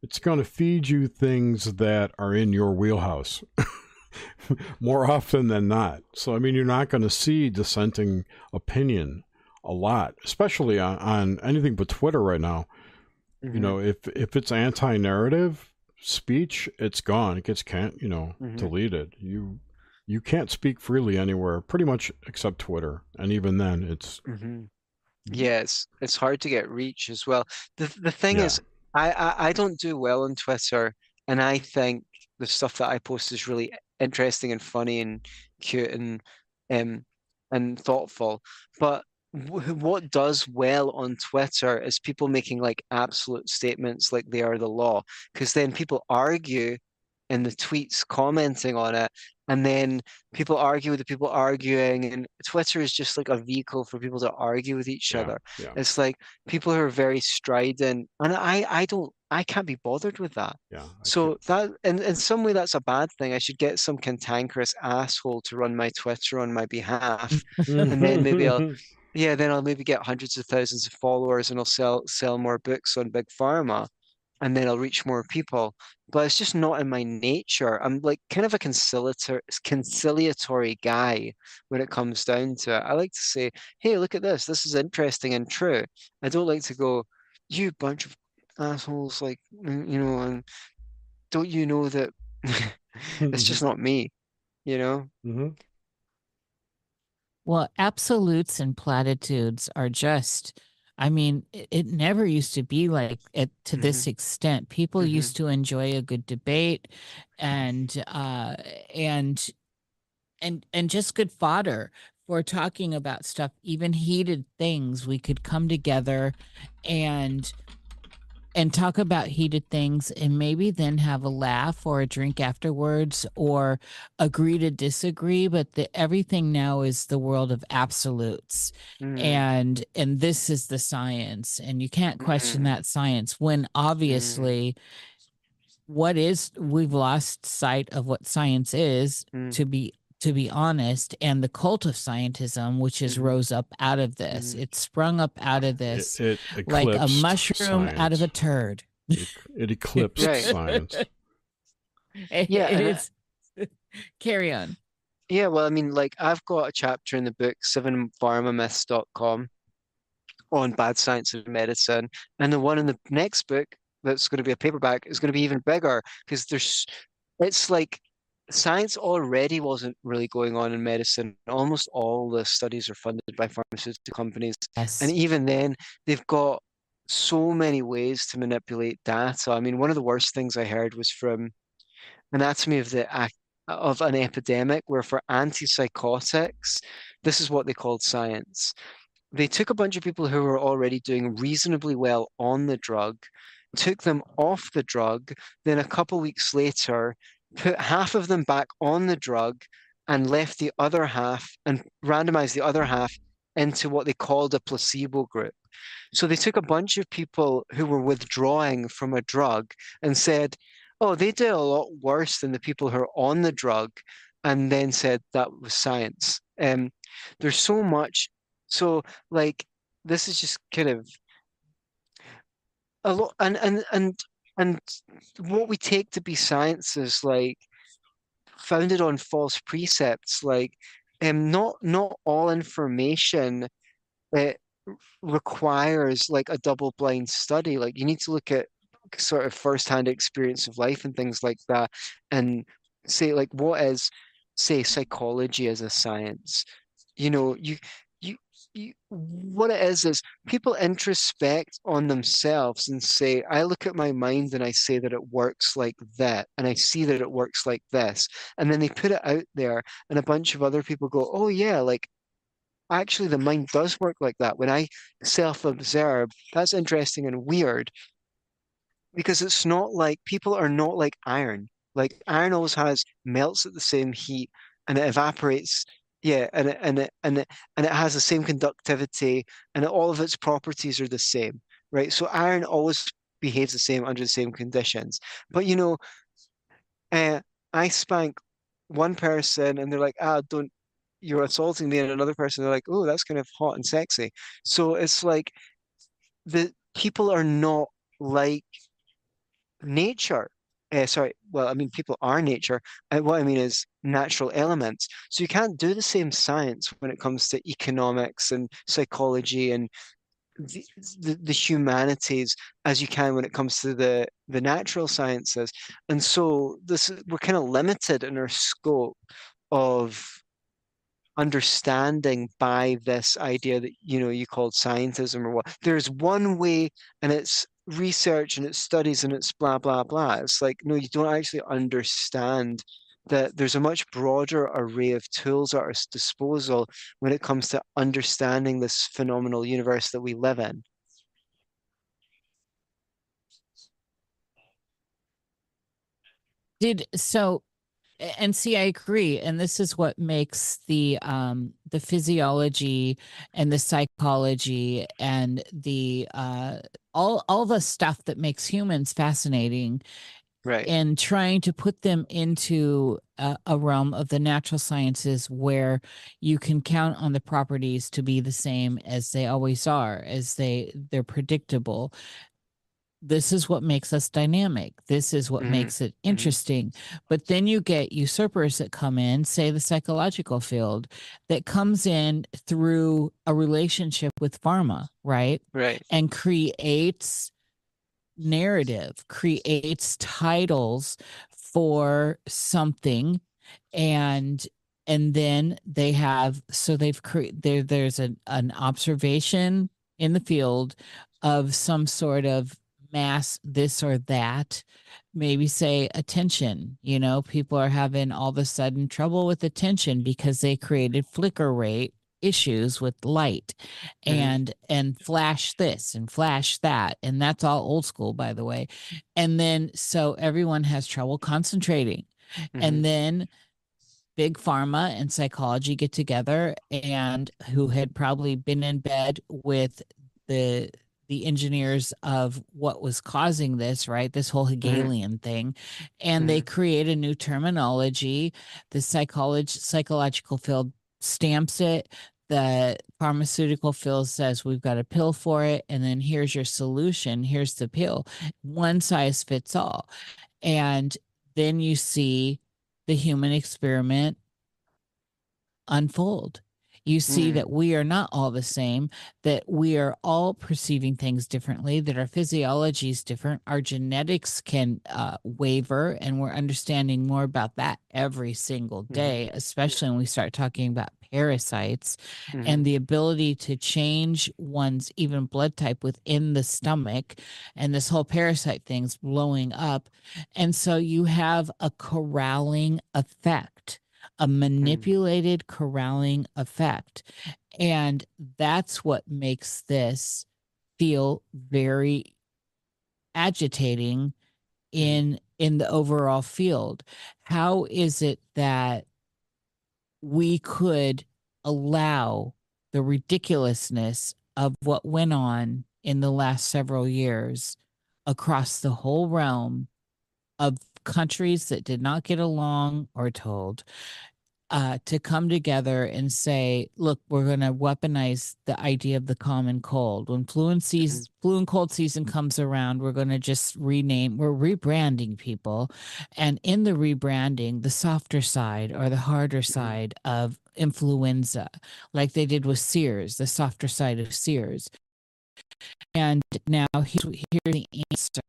it's going to feed you things that are in your wheelhouse more often than not. So, I mean, you're not going to see dissenting opinion a lot, especially on, on anything but Twitter right now. You Mhm. know, if if it's anti-narrative speech, it's gone. It gets can't you know Mhm. deleted. You you can't speak freely anywhere, pretty much except Twitter, and even then, it's Mhm. Yeah, it's it's hard to get reach as well. The the thing Yeah. is, I, I I don't do well on Twitter, and I think the stuff that I post is really interesting and funny and cute and um and thoughtful. But wh- what does well on Twitter is people making like absolute statements like they are the law, because then people argue in the tweets commenting on it, and then people argue with the people arguing, and Twitter is just like a vehicle for people to argue with each yeah, other. yeah, It's like people who are very strident, and I I don't I can't be bothered with that. yeah. I So that in in some way that's a bad thing. I should get some cantankerous asshole to run my Twitter on my behalf. and then maybe I'll- Yeah, then I'll maybe get hundreds of thousands of followers and I'll sell sell more books on Big Pharma, and then I'll reach more people. But it's just not in my nature. I'm like kind of a conciliatory conciliatory guy when it comes down to it. I like to say, "Hey, look at this. This is interesting and true." I don't like to go, "You bunch of assholes," like you know, and don't you know that it's just not me, you know? Mhm. Well, absolutes and platitudes are just, I mean, it, it never used to be like it to this extent. People Mhm. used to enjoy a good debate and uh and and and just good fodder for talking about stuff, even heated things. We could come together and and talk about heated things and maybe then have a laugh or a drink afterwards or agree to disagree but the, everything now is the world of absolutes Mm. and and this is the science and you can't question Mhm. that science when obviously what is we've lost sight of what science is Mm. to be to be honest and the cult of scientism which has Mhm. rose up out of this Mhm. it sprung up out of this It, it like a eclipsed mushroom out of a turd It, it eclipsed Right. science. Yeah, it is. I- carry on Yeah, well, I mean, like I've got a chapter in the book sevenpharmamyths.com on bad science of medicine, and the one in the next book that's going to be a paperback is going to be even bigger because there's it's like science already wasn't really going on in medicine. Almost all the studies are funded by pharmaceutical companies, yes and even then, they've got so many ways to manipulate data. I mean, one of the worst things I heard was from Anatomy of the of an epidemic where for antipsychotics, this is what they called science. They took a bunch of people who were already doing reasonably well on the drug, took them off the drug, then a couple weeks later, put half of them back on the drug and left the other half and randomized the other half into what they called a placebo group. So they took a bunch of people who were withdrawing from a drug and said, oh, they did a lot worse than the people who are on the drug, and then said that was science. Um, there's so much. So, like, this is just kind of a lot, and and and and what we take to be science is like founded on false precepts. Like, um, not not all information uh, requires like a double-blind study. Like, you need to look at sort of first-hand experience of life and things like that, and say like what is, say, psychology as a science. You know, you what it is is people introspect on themselves and say, I look at my mind and I say that it works like that, and I see that it works like this, and then they put it out there, and a bunch of other people go, oh yeah, like actually the mind does work like that. When I self-observe, that's interesting and weird because it's not like people are not like iron. Like iron always has melts at the same heat and it evaporates. Yeah, and it and it and it and it has the same conductivity and all of its properties are the same, right? So iron always behaves the same under the same conditions. But you know, uh, I spank one person and they're like, ah, don't you're assaulting me, and another person they're like, oh, that's kind of hot and sexy. So it's like the people are not like nature. Uh, sorry, well, I mean, people are nature. And what I mean is natural elements. So you can't do the same science when it comes to economics and psychology and the, the, the humanities as you can when it comes to the, the natural sciences. And so this we're kind of limited in our scope of understanding by this idea that you know you called scientism or what there's one way and it's research and it's studies and it's blah blah blah. It's like no you don't actually understand that there's a much broader array of tools at our disposal when it comes to understanding this phenomenal universe that we live in. Did so and see i agree and this is what makes the um the physiology and the psychology and the uh all all the stuff that makes humans fascinating right. and trying to put them into a, a realm of the natural sciences where you can count on the properties to be the same as they always are as they they're predictable this is what makes us dynamic. This is what Mhm, makes it interesting. But then you get usurpers that come in say the psychological field that comes in through a relationship with pharma right? Right. And creates narrative, creates titles for something. And and then they have so they've created there there's an, an observation in the field of some sort of mass this or that maybe say attention you know people are having all of a sudden trouble with attention because they created flicker rate issues with light Mhm. and and flash this and flash that and that's all old school by the way. And then so everyone has trouble concentrating. Mhm, and then big pharma and psychology get together and who had probably been in bed with the the engineers of what was causing this right? This whole mm-hmm. hegelian thing. And they mm-hmm. create a new terminology. The psychology psychological field stamps it. The pharmaceutical field says we've got a pill for it and then here's your solution. Here's the pill. One size fits all. And then you see the human experiment unfold. You see Mm. that we are not all the same, that we are all perceiving things differently, that our physiology is different, our genetics can uh, waver, and we're understanding more about that every single Mhm. day, especially when we start talking about parasites mhm, and the ability to change one's even blood type within the stomach and this whole parasite thing's blowing up and so you have a corralling effect a mm. manipulated corralling effect and that's what makes this feel very agitating mm. in in the overall field. How is it that we could allow the ridiculousness of what went on in the last several years across the whole realm of countries that did not get along or told uh, to come together and say, look, we're going to weaponize the idea of the common cold. When flu and, seas- flu and cold season comes around, we're going to just rename, we're rebranding people. And in the rebranding, the softer side or the harder side of influenza, like they did with Sears, the softer side of Sears. And now here's, here's the answer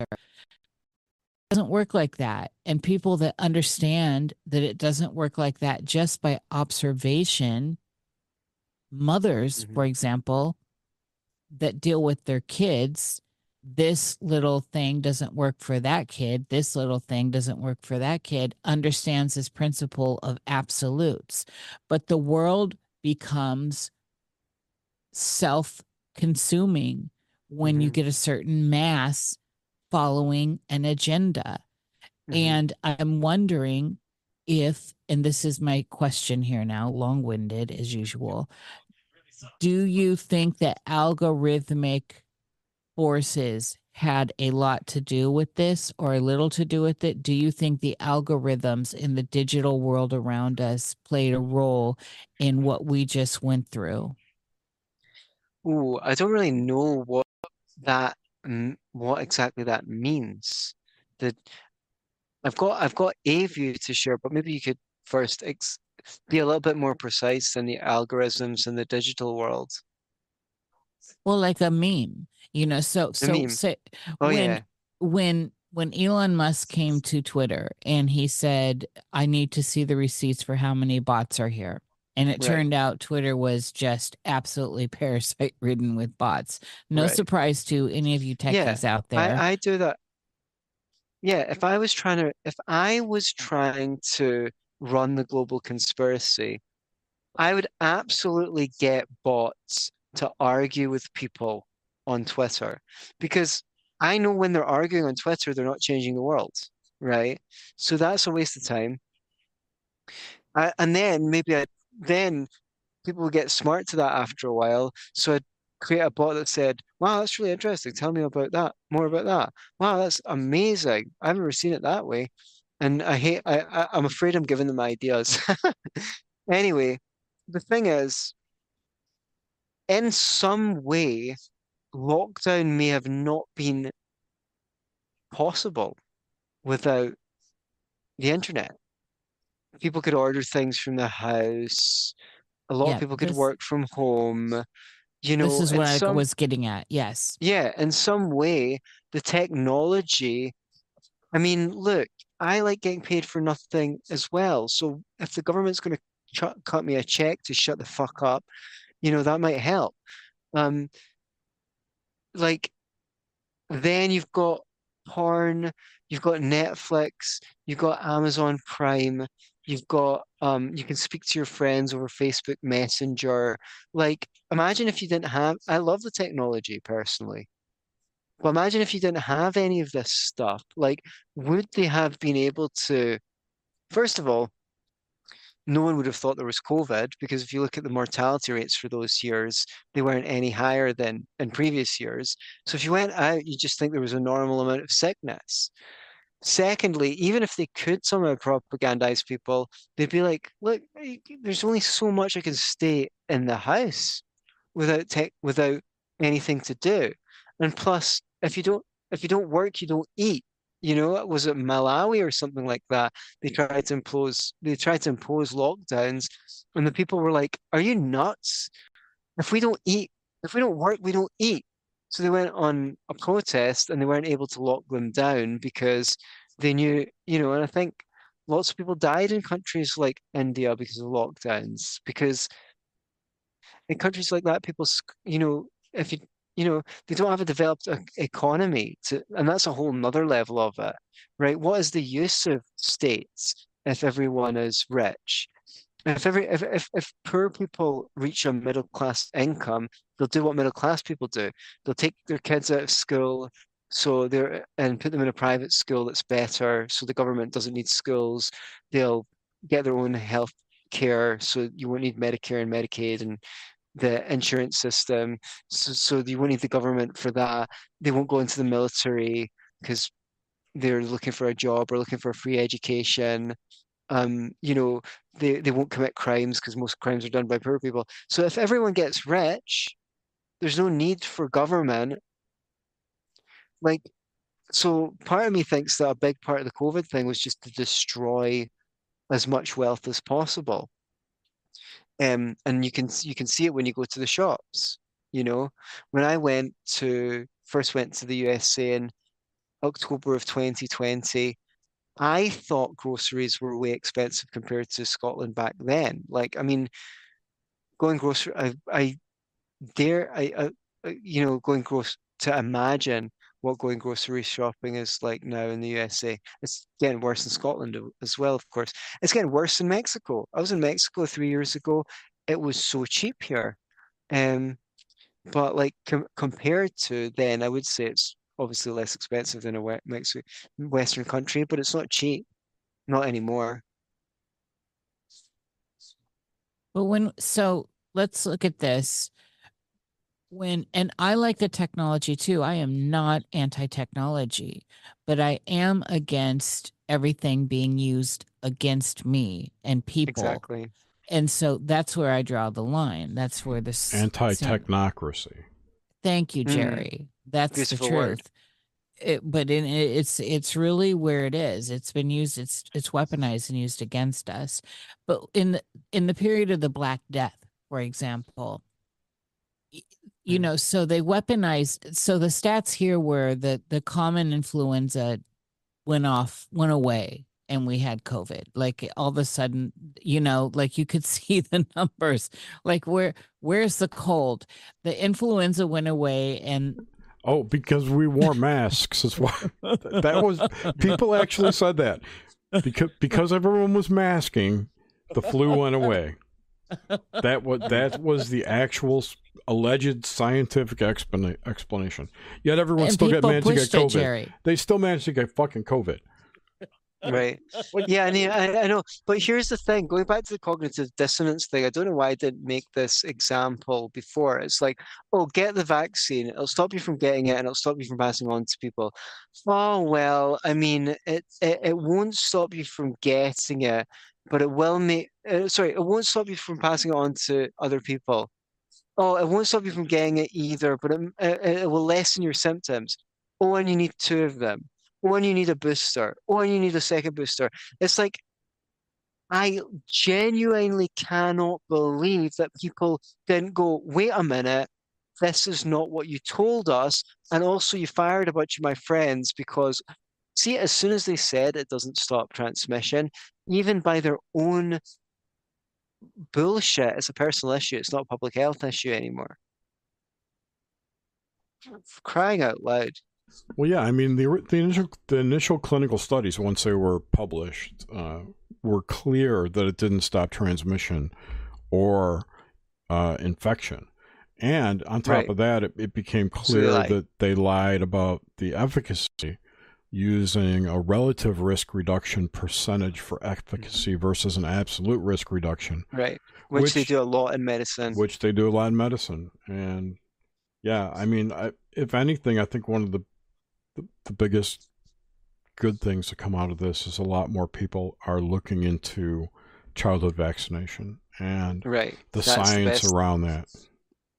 doesn't work like that. And people that understand that it doesn't work like that just by observation, mothers, Mhm. for example, that deal with their kids, this little thing doesn't work for that kid, this little thing doesn't work for that kid, understands this principle of absolutes. But the world becomes self consuming when you Mhm. get a certain mass following an agenda. mhm. And I'm wondering if, and this is my question here now, long winded as usual. Do you think that algorithmic forces had a lot to do with this or a little to do with it? Do you think the algorithms in the digital world around us played a role in what we just went through? Ooh, I don't really know what that what exactly that means. That I've got I've got a view to share, but maybe you could first ex be a little bit more precise than the algorithms in the digital world. Well, like a meme, you know, so so say Oh when yeah. when when Elon Musk came to Twitter and he said, I need to see the receipts for how many bots are here. And it Right. turned out Twitter was just absolutely parasite ridden with bots. No Right. surprise to any of you techies out there. I, I do that. Yeah, if I was trying to, if I was trying to run the global conspiracy, I would absolutely get bots to argue with people on Twitter because I know when they're arguing on Twitter, they're not changing the world, right? So that's a waste of time. I, and then maybe I, then people get smart to that after a while. So I'd create a bot that said, wow, that's really interesting. Tell me about that, more about that. Wow, that's amazing. I've never seen it that way. And I hate, I, I, I'm afraid I'm giving them ideas. Anyway, the thing is, in some way, lockdown may have not been possible without the internet. People could order things from the house. A lot Yeah, of people could this- work from home. You know, this is what I some- was getting at. Yes. yeah, in some way, the technology. I mean, look, I like getting paid for nothing as well. So if the government's going to ch cut me a check to shut the fuck up, you know, that might help. Um, like, then you've got porn, you've got Netflix, you've got Amazon Prime, you've got um, you can speak to your friends over Facebook Messenger. Like, imagine if you didn't have, I love the technology personally. But imagine if you didn't have any of this stuff. Like, would they have been able to, first of all, no one would have thought there was COVID because if you look at the mortality rates for those years, they weren't any higher than in previous years. So if you went out, you just think there was a normal amount of sickness. Secondly, even if they could somehow propagandize people, they'd be like, look, there's only so much I can stay in the house without tech, without anything to do. And plus, if you don't if you don't work, you don't eat. You know, it was it Malawi or something like that? They tried to impose they tried to impose lockdowns, and the people were like, "Are you nuts? If we don't eat, if we don't work, we don't eat." So they went on a protest, and they weren't able to lock them down because they knew, you know. And I think lots of people died in countries like India because of lockdowns. Because in countries like that, people, you know, if you you know, they don't have a developed economy to, and that's a whole nother level of it, right? What is the use of states if everyone is rich? If every if if, if poor people reach a middle class income, they'll do what middle class people do. They'll take their kids out of school, so they're and put them in a private school that's better, so the government doesn't need schools. They'll get their own health care, so you won't need Medicare and Medicaid and the insurance system so, so you won't need the government for that. They won't go into the military because they're looking for a job or looking for free education. Um, you know, they, they won't commit crimes because most crimes are done by poor people. So if everyone gets rich, there's no need for government. Like, so part of me thinks that a big part of the COVID thing was just to destroy as much wealth as possible. Um, and you can you can see it when you go to the shops. You know, when I went to first went to the USA in October of 2020, I thought groceries were way expensive compared to Scotland back then. Like, I mean, going grocery, I I dare I, I I- you know going gross to imagine what going grocery shopping is like now in the USA. It's getting worse in Scotland as well, of course. It's getting worse in Mexico. I was in Mexico three years ago. It was so cheap here. Um, but like com compared to then, I would say it's obviously less expensive than a we Western country, but it's not cheap. Not anymore. But when so let's look at this. When and I like the technology too. I am not anti-technology, but I am against everything being used against me and people. Exactly. And so that's where I draw the line. That's where this Anti technocracy. Thank you, Mm. That's Beautiful the word. truth. It, but in, it's it's really where it is. It's been used. It's it's weaponized and used against us. But in the in the period of the Black Death, for example, you Mm. know, so they weaponized. So the stats here were that the common influenza went off, went away, and we had COVID. Like all of a sudden, you know, like you could see the numbers. Like where where's the cold? The influenza went away and Oh, because we wore masks. That's why that was people actually said that. Because because everyone was masking, the flu went away. That was that was the actual alleged scientific explana- explanation. Yet everyone and still got managed to get pushed it, COVID. Jerry. They still managed to get fucking COVID. Right. Yeah, and yeah, I, I know. But here's the thing, going back to the cognitive dissonance thing, I don't know why I didn't make this example before. It's like, oh, get the vaccine, it'll stop you from getting it and it'll stop you from passing on to people. Oh, well, I mean, it it, it won't stop you from getting it, but it will make, uh, sorry, it won't stop you from passing it on to other people. Oh, it won't stop you from getting it either, but it, it, it will lessen your symptoms. Oh, and you need two of them. And you need a booster. And you need a second booster. It's like, I genuinely cannot believe that people didn't go, wait a minute, this is not what you told us. And also, you fired a bunch of my friends because, see, as soon as they said it doesn't stop transmission, even by their own bullshit, it's a personal issue. It's not a public health issue anymore. Crying out loud. Well, yeah, I mean the the initial the initial clinical studies once they were published uh, were clear that it didn't stop transmission or uh, infection, and on top Right. of that, it, it became So they clear lied. that they lied about the efficacy using a relative risk reduction percentage for efficacy versus an absolute risk reduction, Right. Which, they do a lot in medicine. which they do a lot in medicine. And yeah, I mean, I, if anything, I think one of the, the the biggest good things to come out of this is a lot more people are looking into childhood vaccination and Right. the That's science best- around that.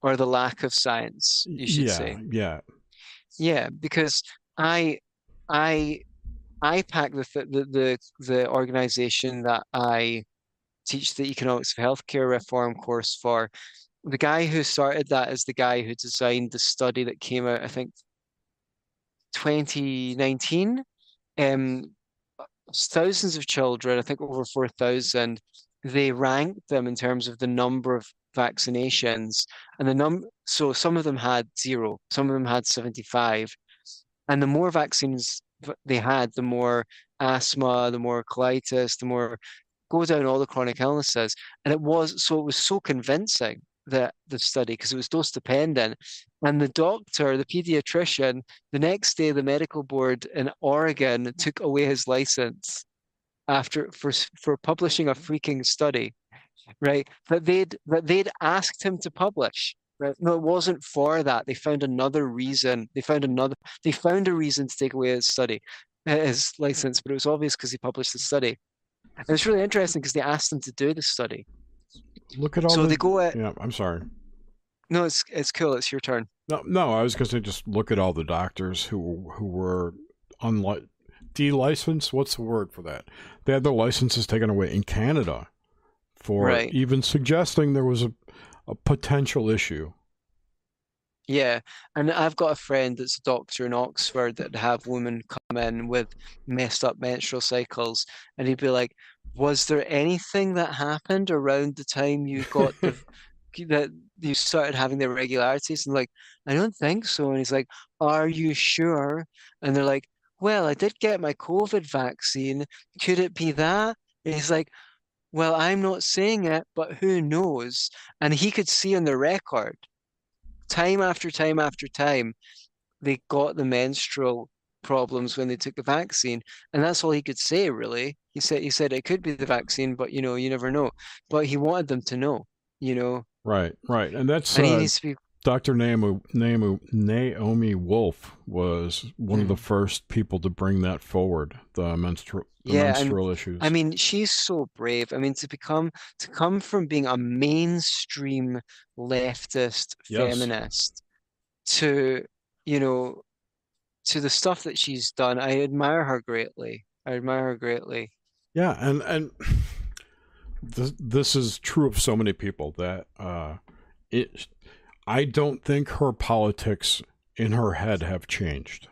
Or the lack of science, you should yeah, say. yeah, Yeah, because I, I, IPAK the the the the organization that I teach the economics of healthcare reform course for. The guy who started that is the guy who designed the study that came out, I think, 2019. Um, thousands of children, I think over 4,000, they ranked them in terms of the number of vaccinations and the num so some of them had zero, some of them had 75. And the more vaccines they had, the more asthma, the more colitis, the more go down all the chronic illnesses. And it was so it was so convincing that the study because it was dose dependent. And the doctor, the pediatrician, the next day the medical board in Oregon took away his license after for for publishing a freaking study, right? That they'd that they'd asked him to publish. Right? No, it wasn't for that. They found another reason. They found another. They found a reason to take away his study, uh, his license, but it was obvious because he published the study. And it's really interesting because they asked him to do the study. Look at all So the. they go at yeah, I'm sorry. no, it's it's cool. It's your turn. No, no, I was going to just look at all the doctors who who were unlike de-licensed. What's the word for that? They had their licenses taken away in Canada for Right. even suggesting there was a, a potential issue. Yeah, and I've got a friend that's a doctor in Oxford that have women come in with messed up menstrual cycles, and he'd be like, "Was there anything that happened around the time you got the that you started having the irregularities?" And like, I don't think so. And he's like, "Are you sure?" And they're like, "Well, I did get my COVID vaccine. Could it be that?" And he's like, "Well, I'm not saying it, but who knows?" And he could see on the record time after time after time, they got the menstrual problems when they took the vaccine, and that's all he could say, really. He said he said it could be the vaccine, but you know, you never know. But he wanted them to know, you know, Right, right, and that's and uh, be Dr. Naomi, Naomi, Naomi Wolf was one of the Mhm. first people to bring that forward. The menstrual, the Yeah, and- menstrual issues. I mean, she's so brave. I mean, to become to come from being a mainstream leftist Yes. feminist to, you know, to the stuff that she's done, I admire her greatly. I admire her greatly. Yeah, and and this this is true of so many people that uh, it. I don't think her politics in her head have changed.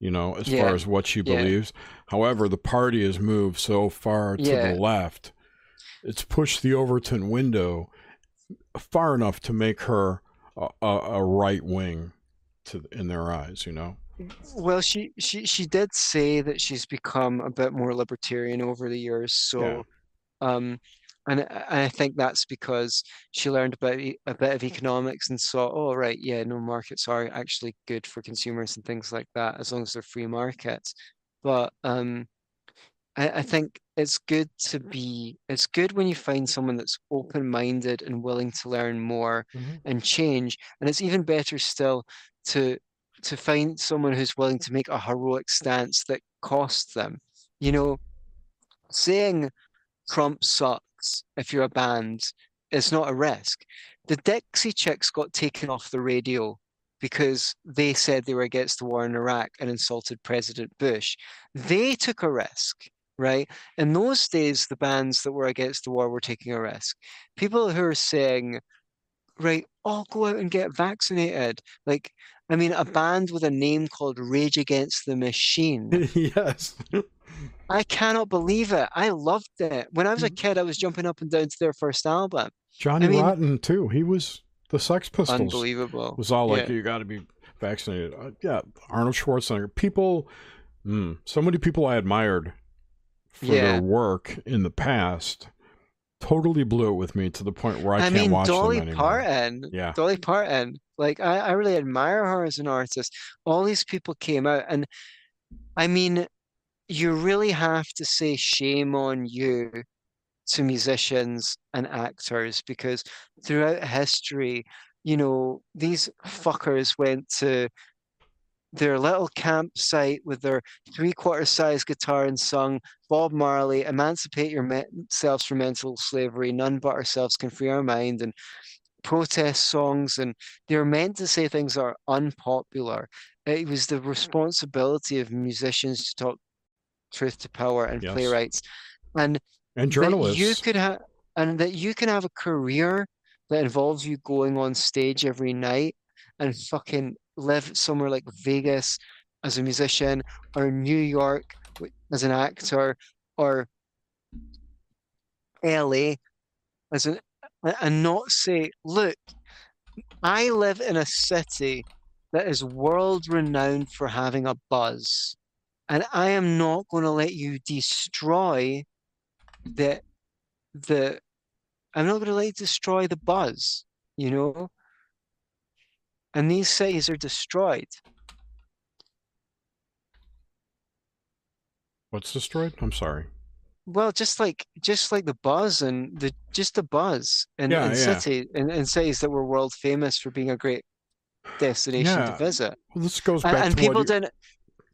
you know, as Yeah. far as what she Yeah. believes. However, the party has moved so far to Yeah. the left, it's pushed the Overton window far enough to make her a, a, a right wing to in their eyes, you know. Well, she she she did say that she's become a bit more libertarian over the years. So, Yeah. um, and I- and I think that's because she learned about a bit of economics and saw, oh, right, yeah, no markets are actually good for consumers and things like that, as long as they're free markets. But um, I, I think it's good to be, it's good when you find someone that's open-minded and willing to learn more and change. And it's even better still to to find someone who's willing to make a heroic stance that costs them. You know, saying Trump sucks if you're a band is not a risk. The Dixie Chicks got taken off the radio because they said they were against the war in Iraq and insulted President Bush. They took a risk, right? In those days, the bands that were against the war were taking a risk. People who are saying, right, oh, go out and get vaccinated. Like, I mean, a band with a name called Rage Against the Machine. yes. I cannot believe it. I loved it. When I was a Mhm. kid, I was jumping up and down to their first album. Johnny mean- Rotten too. He was the Sex Pistols. Unbelievable. was all like Yeah. you got to be vaccinated. Uh, yeah, Arnold Schwarzenegger. People, mm, so many people I admired for Yeah. their work in the past, totally blew it with me to the point where I, I, can't mean, watch Dolly them anymore. Parton. Yeah. Dolly Parton. Like, I, I really admire her as an artist. All these people came out, and I mean, you really have to say shame on you to musicians and actors because throughout history, you know, these fuckers went to their little campsite with their three-quarter size guitar and sung Bob Marley, Emancipate Yourselves from Mental Slavery, None But Ourselves Can Free Our Mind, and protest songs. And they're meant to say things that are unpopular. It was the responsibility of musicians to talk truth to power and Yes. playwrights. And And that journalists. you could have and that you can have a career that involves you going on stage every night and fucking live somewhere like Vegas as a musician or New York as an actor or LA as an and not say, look, I live in a city that is world renowned for having a buzz. And I am not going to let you destroy the the I'm not going to let you destroy the buzz, you know? And these cities are destroyed. What's destroyed? I'm sorry. Well, just like just like the buzz and the just the buzz in, Yeah, in yeah. city in cities that were world famous for being a great destination to visit. Well, this goes And, back and to people you, didn't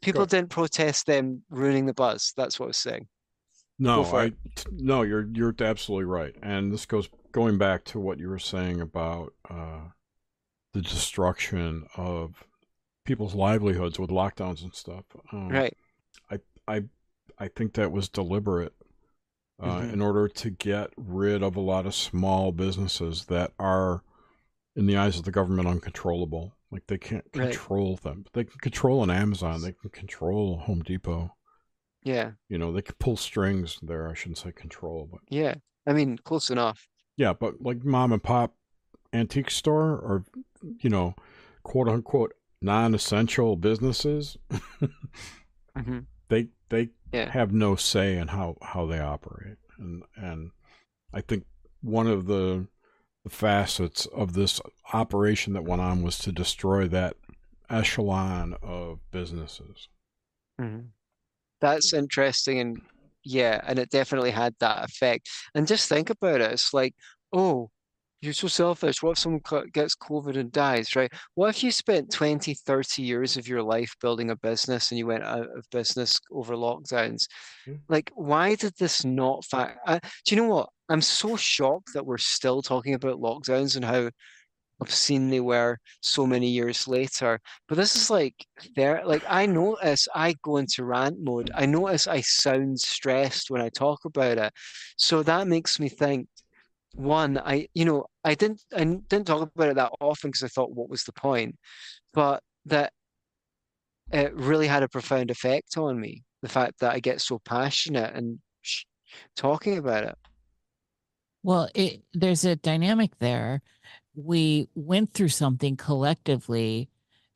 people didn't protest them ruining the buzz. That's what I was saying. No, I it. no, you're you're absolutely right, and this goes going back to what you were saying about uh, the destruction of people's livelihoods with lockdowns and stuff. Um, Right. I I I think that was deliberate uh, Mhm. in order to get rid of a lot of small businesses that are, in the eyes of the government, uncontrollable. Like they can't Right. control them. They can control an Amazon. They can control Home Depot. Yeah. You know, they can pull strings there. I shouldn't say control, but Yeah. I mean, close enough. yeah, but like mom and pop antique store or you know, quote unquote non-essential businesses, hmm they they Yeah. have no say in how how they operate. And and I think one of the the facets of this operation that went on was to destroy that echelon of businesses. hmm That's interesting, and yeah, and it definitely had that effect. And just think about it. It's like, oh, you're so selfish. What if someone gets COVID and dies, right? What if you spent 20, 30 years of your life building a business and you went out of business over lockdowns? Yeah. Like, why did this not fact? I, do you know what? I'm so shocked that we're still talking about lockdowns and how obscene they were so many years later. But this is like there, like I notice I go into rant mode. I notice I sound stressed when I talk about it. So that makes me think, one, I, you know, I didn't, i didn't talk about it that often because I thought, what was the point? But that it really had a profound effect on me. The fact that I get so passionate and sh- talking about it. Well, it, there's a dynamic there. We went through something collectively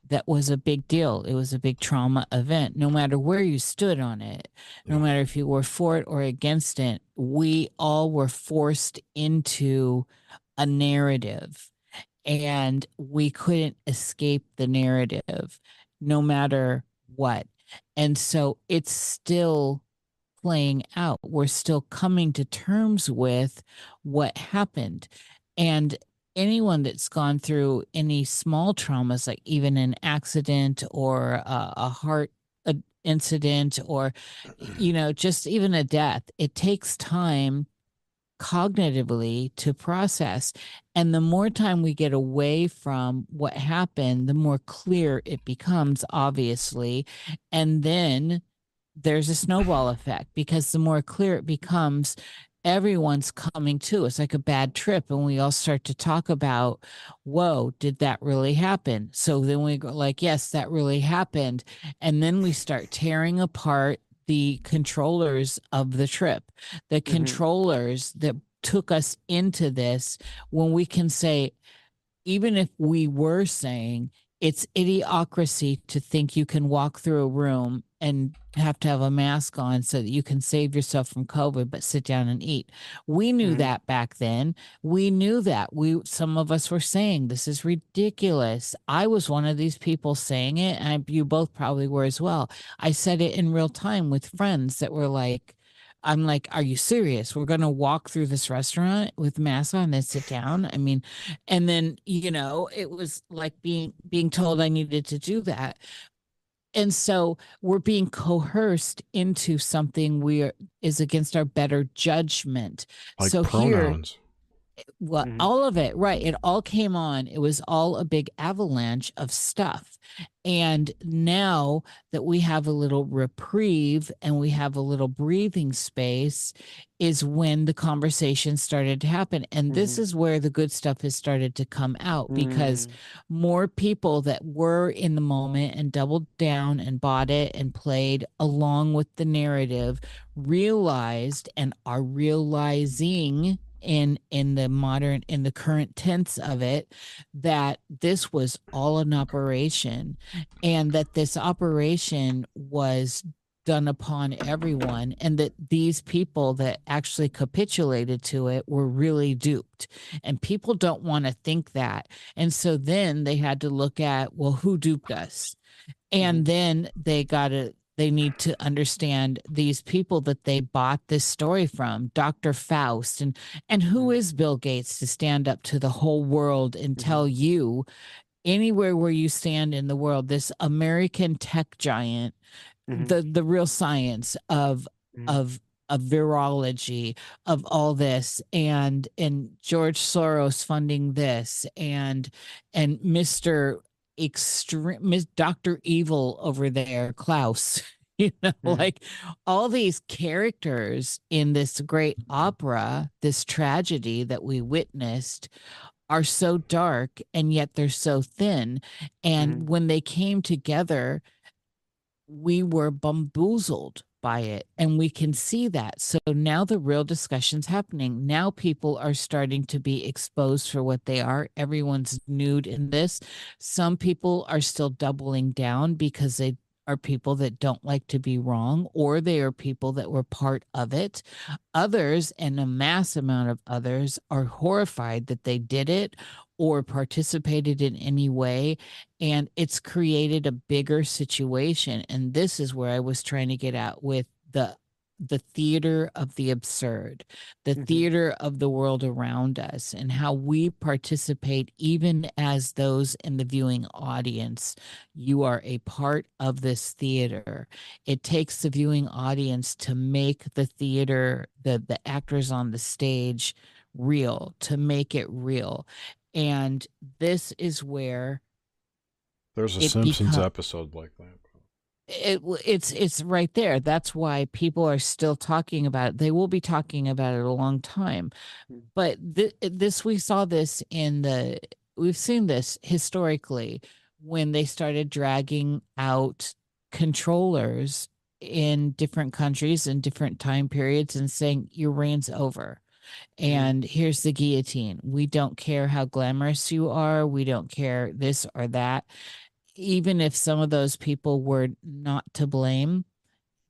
that was a big deal. It was a big trauma event. No matter where you stood on it, no Yeah. matter if you were for it or against it, we all were forced into a narrative and we couldn't escape the narrative no matter what. And so it's still playing out. We're still coming to terms with what happened. And anyone that's gone through any small traumas, like even an accident or a, a heart a incident or, mm-hmm. you know, just even a death, it takes time cognitively to process. And the more time we get away from what happened, the more clear it becomes, obviously. And then there's a snowball effect because the more clear it becomes, everyone's coming to. It's like a bad trip. And we all start to talk about, whoa, did that really happen? So then we go, like, yes, that really happened. And then we start tearing apart the controllers of the trip, the Mhm. controllers that took us into this when we can say, even if we were saying it's idiocracy to think you can walk through a room and have to have a mask on so that you can save yourself from COVID, but sit down and eat. We knew Mhm. that back then. We knew that. We some of us were saying this is ridiculous. I was one of these people saying it, and I, you both probably were as well. I said it in real time with friends that were like, I'm like, are you serious? We're going to walk through this restaurant with masks on and sit down. I mean, and then, you know, it was like being being told I needed to do that. And so we're being coerced into something we are is against our better judgment. Like so here well, Mhm. all of it, right. It all came on. It was all a big avalanche of stuff. And now that we have a little reprieve and we have a little breathing space, is when the conversation started to happen. And this Mhm. is where the good stuff has started to come out because Mm. more people that were in the moment and doubled down and bought it and played along with the narrative realized and are realizing in in the modern in the current tense of it that this was all an operation and that this operation was done upon everyone and that these people that actually capitulated to it were really duped. And people don't want to think that. And so then they had to look at well who duped us? And mm-hmm. then they got to they need to understand these people that they bought this story from dr Fauci and and who Mhm. bill gates to stand up to the whole world and Mhm. tell you anywhere where you stand in the world this american tech giant Mhm. the the real science of Mhm. of of virology of all this and and George Soros funding this and and Mr. extreme Dr. Evil over there Klaus you know Mhm. like all these characters in this great opera this tragedy that we witnessed are so dark and yet they're so thin and Mhm. when they came together we were bamboozled by it and we can see that. So now the real discussion's happening. Now people are starting to be exposed for what they are. Everyone's nude in this. Some people are still doubling down because they are people that don't like to be wrong or they are people that were part of it. Others and a mass amount of others are horrified that they did it or participated in any way and it's created a bigger situation and this is where i was trying to get at with the the theater of the absurd the Mhm. theater of the world around us and how we participate even as those in the viewing audience. You are a part of this theater. It takes the viewing audience to make the theater the the actors on the stage real to make it real and this is where There's a Simpsons become- episode like that. it it's it's right there that's why people are still talking about it they will be talking about it a long time Mm. but th- this we saw this in the we've seen this historically when they started dragging out controllers in different countries and different time periods and saying your reign's over Mm-hmm. and here's the guillotine. We don't care how glamorous you are. We don't care this or that. Even if some of those people were not to blame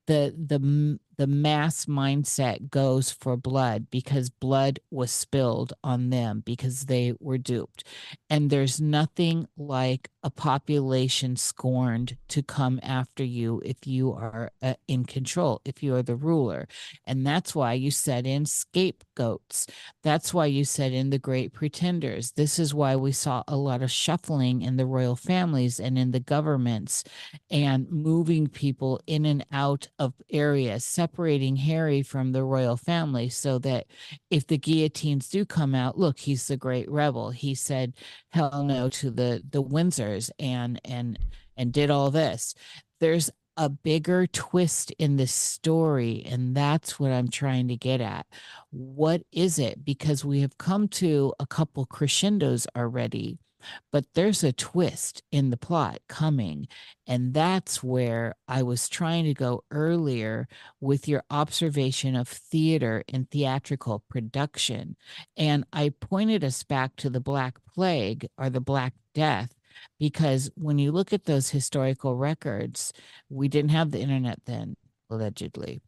the the the mass mindset goes for blood because blood was spilled on them because they were duped. And there's nothing like a population scorned to come after you if you are uh, in control, if you are the ruler. And that's why you set in scapegoats. That's why you set in the great pretenders. This is why we saw a lot of shuffling in the royal families and in the governments and moving people in and out of areas separating Harry from the royal family so that if the guillotines do come out, look, he's the great rebel. He said hell no to the the Windsors and and and did all this. There's a bigger twist in this story and that's what I'm trying to get at. What is it? Because we have come to a couple crescendos already but there's a twist in the plot coming. And that's where I was trying to go earlier with your observation of theater and theatrical production. And I pointed us back to the Black Plague or the Black Death. Because when you look at those historical records, we didn't have the internet then allegedly.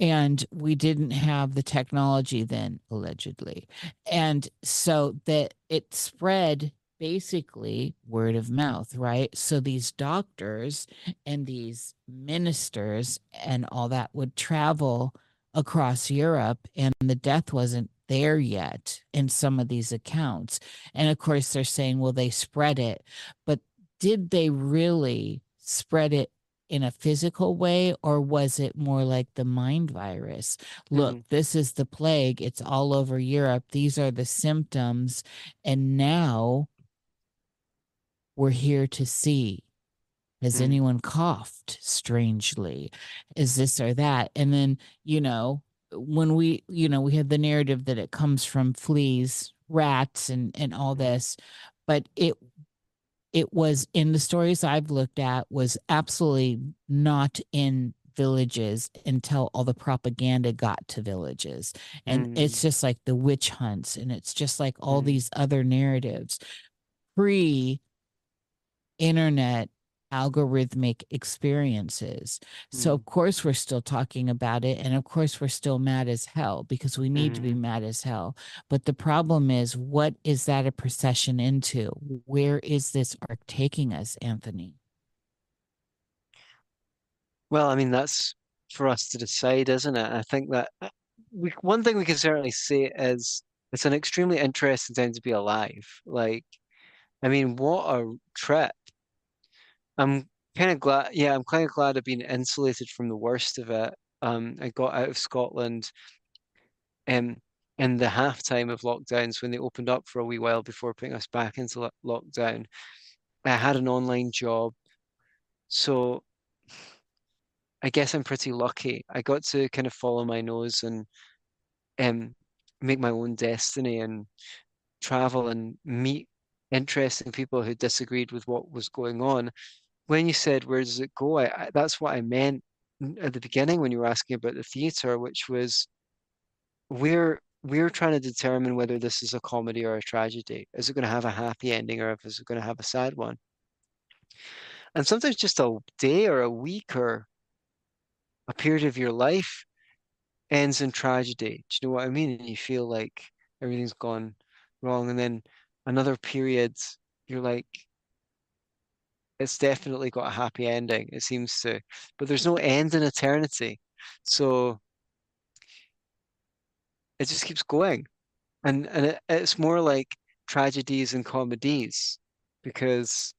And we didn't have the technology then, allegedly. And so that it spread basically word of mouth, right? So these doctors and these ministers and all that would travel across Europe, and the death wasn't there yet in some of these accounts. And of course, they're saying, well, they spread it, but did they really spread it in a physical way or was it more like the mind virus look mm-hmm. this is the plague it's all over europe these are the symptoms and now we're here to see. Has mm. anyone coughed strangely? Is this or that? And then, you know, when we, you know, we have the narrative that it comes from fleas, rats, and and all mm-hmm. this, but it it was in the stories I've looked at was absolutely not in villages until all the propaganda got to villages. And mm. it's just like the witch hunts and it's just like all mm. these other narratives pre internet algorithmic experiences. Mm. So, of mm. course, we're still talking about it. And of course, we're still mad as hell because we need mm. to be mm. mad as hell. But the problem is, what is that a procession into? Where is this arc taking us, Antony? Well, I mean, that's for us to decide, isn't it? I think that uh, we, one thing we can certainly say is it's an extremely interesting time to be alive. Like, I mean, what a trip I'm kind of glad. Yeah, I'm kind of glad I've been insulated from the worst of it. Um, I got out of Scotland, um, in the halftime of lockdowns when they opened up for a wee while before putting us back into lo- lockdown. I had an online job, so I guess I'm pretty lucky. I got to kind of follow my nose and um, make my own destiny and travel and meet interesting people who disagreed with what was going on when you said where does it go, I, I, that's what I meant at the beginning when you were asking about the theatre, which was we're we're trying to determine whether this is a comedy or a tragedy. Is it going to have a happy ending or is it going to have a sad one? And sometimes just a day or a week or a period of your life ends in tragedy. Do you know what I mean? And you feel like everything's gone wrong. And then another period, you're like, it's definitely got a happy ending. It seems to, but there's no end in eternity, so it just keeps going, and and it, it's more like tragedies and comedies because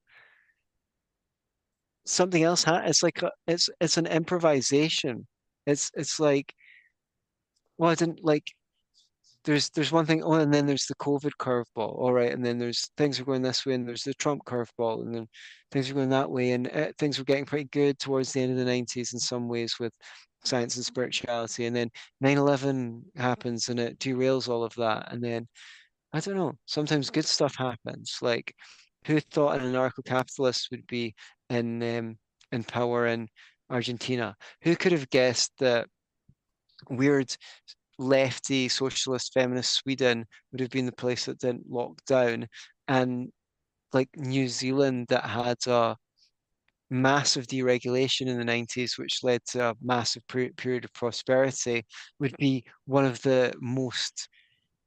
something else ha- it's like a, it's it's an improvisation it's it's like well i didn't like there's there's one thing. Oh, and then there's the COVID curveball. All right, and then there's things are going this way, and there's the Trump curveball, and then things are going that way, and uh, things were getting pretty good towards the end of the '90s in some ways with science and spirituality, and then 9/11 happens, and it derails all of that, and then I don't know. Sometimes good stuff happens. Like who thought an anarcho-capitalist would be in um, in power in Argentina. Who could have guessed that weird lefty socialist feminist Sweden would have been the place that didn't lock down, and like New Zealand that had a massive deregulation in the 90s, which led to a massive period of prosperity, would be one of the most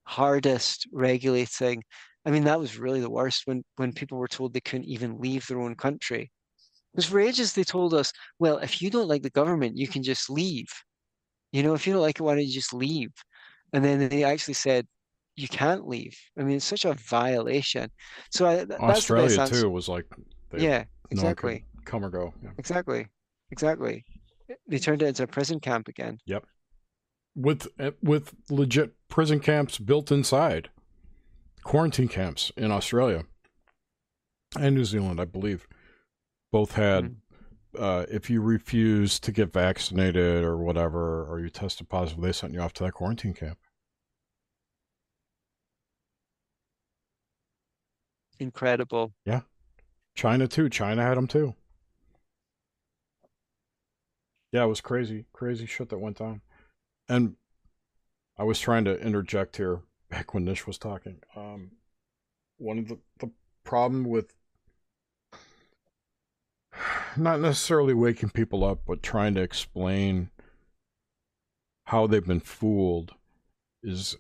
hardest regulating. I mean, that was really the worst when when people were told they couldn't even leave their own country. Because for ages they told us, well, if you don't like the government, you can just leave. You know, if you don't like it, why don't you just leave? And then they actually said, you can't leave. I mean, it's such a violation. So I, that's Australia too was like, yeah, exactly. No come or go. Yeah. Exactly, exactly. They turned it into a prison camp again. Yep. With eh, with legit prison camps built inside, quarantine camps in Australia and New Zealand, I believe, both had. Mm-hmm. Uh, if you refuse to get vaccinated or whatever, or you tested positive, they sent you off to that quarantine camp. Incredible. Yeah. China too. China had them too. Yeah, it was crazy, crazy shit that went down. And I was trying to interject here back when Nish was talking. Um, one of the, the problem with not necessarily waking people up, but trying to explain how they've been fooled is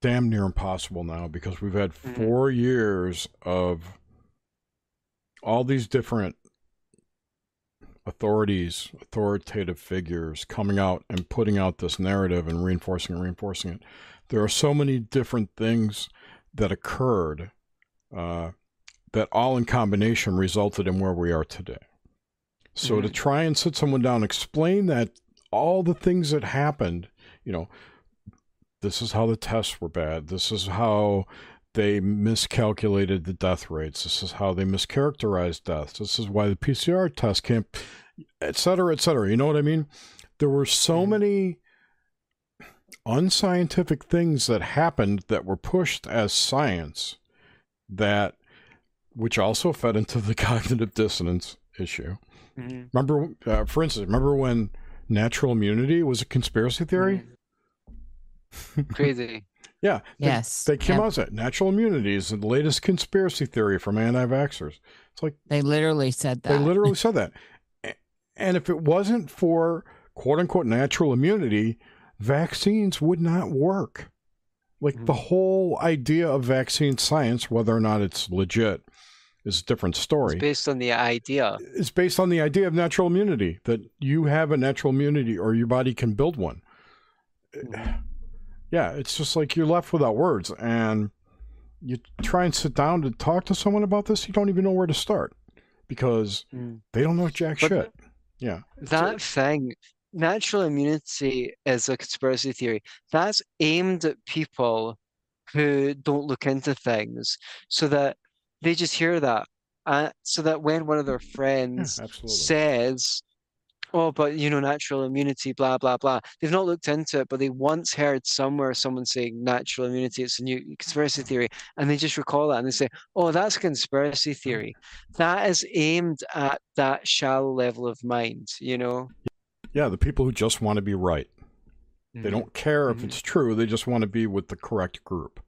damn near impossible now because we've had mm-hmm. four years of all these different authorities, authoritative figures coming out and putting out this narrative and reinforcing and reinforcing it. There are so many different things that occurred uh, that all in combination resulted in where we are today. So mm-hmm. to try and sit someone down, explain that all the things that happened, you know, this is how the tests were bad. This is how they miscalculated the death rates. This is how they mischaracterized deaths. This is why the PCR test can't, et cetera, et cetera. You know what I mean? There were so mm-hmm. many unscientific things that happened that were pushed as science that, which also fed into the cognitive dissonance issue. Mm-hmm. Remember, uh, for instance, remember when natural immunity was a conspiracy theory? Mm-hmm. Crazy. Yeah. They, yes. They came yep. out with natural immunity is the latest conspiracy theory from anti-vaxxers. It's like they literally said that. They literally said that. And if it wasn't for quote unquote natural immunity, vaccines would not work. Like mm-hmm. the whole idea of vaccine science, whether or not it's legit, is a different story. It's based on the idea. It's based on the idea of natural immunity that you have a natural immunity or your body can build one. Mm-hmm yeah, it's just like you're left without words. And you try and sit down to talk to someone about this, you don't even know where to start because mm. they don't know jack but shit. Yeah. That thing, natural immunity is a conspiracy theory. That's aimed at people who don't look into things so that they just hear that. Uh, so that when one of their friends yeah, says, oh, but you know, natural immunity, blah, blah, blah. They've not looked into it, but they once heard somewhere someone saying natural immunity, it's a new conspiracy theory, and they just recall that and they say, oh, that's a conspiracy theory. That is aimed at that shallow level of mind, you know? Yeah, the people who just want to be right. Mm-hmm. They don't care if mm-hmm. it's true, they just want to be with the correct group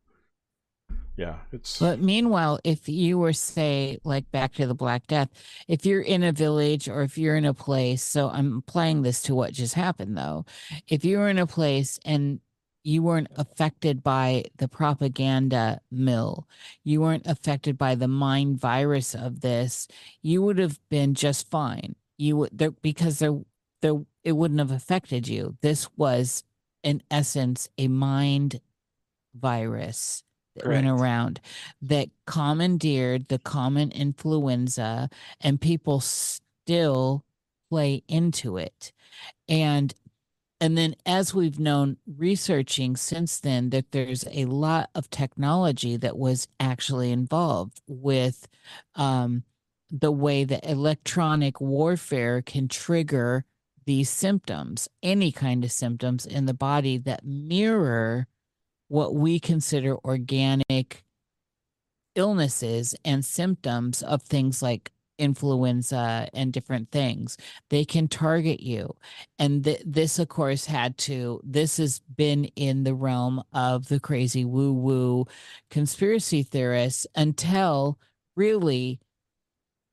yeah it's but meanwhile if you were say like back to the black death if you're in a village or if you're in a place so i'm applying this to what just happened though. If you were in a place and you weren't affected by the propaganda mill you weren't affected by the mind virus of this you would have been just fine. You would there because there there it wouldn't have affected you. This was in essence a mind virus that went around that commandeered the common influenza and people still play into it. And and then as we've known researching since then that there's a lot of technology that was actually involved with um, the way that electronic warfare can trigger these symptoms any kind of symptoms in the body that mirror what we consider organic illnesses and symptoms of things like influenza and different things. They can target you. And th- this of course had to this has been in the realm of the crazy woo woo conspiracy theorists until really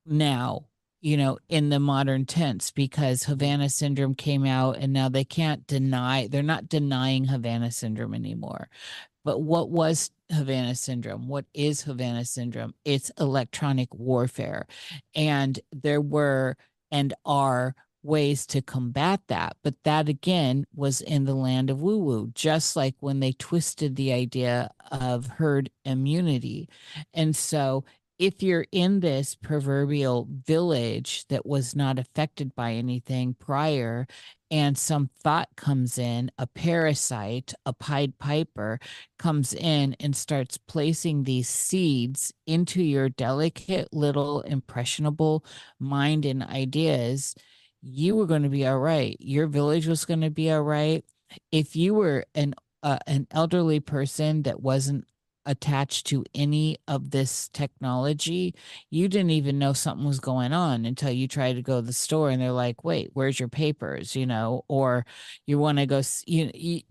now you know in the modern tense because havana syndrome came out and now they can't deny they're not denying havana syndrome anymore but what was Havana syndrome? What is Havana syndrome? It's electronic warfare. And there were and are ways to combat that. But that again was in the land of woo woo, just like when they twisted the idea of herd immunity. And so if you're in this proverbial village that was not affected by anything prior and some thought comes in, a parasite, a Pied Piper comes in and starts placing these seeds into your delicate little impressionable mind and ideas, you were going to be all right. Your village was going to be all right. If you were an uh, an elderly person that wasn't attached to any of this technology, you didn't even know something was going on until you tried to go to the store and they're like, "Wait, where's your papers?" you know, or you want to go you, you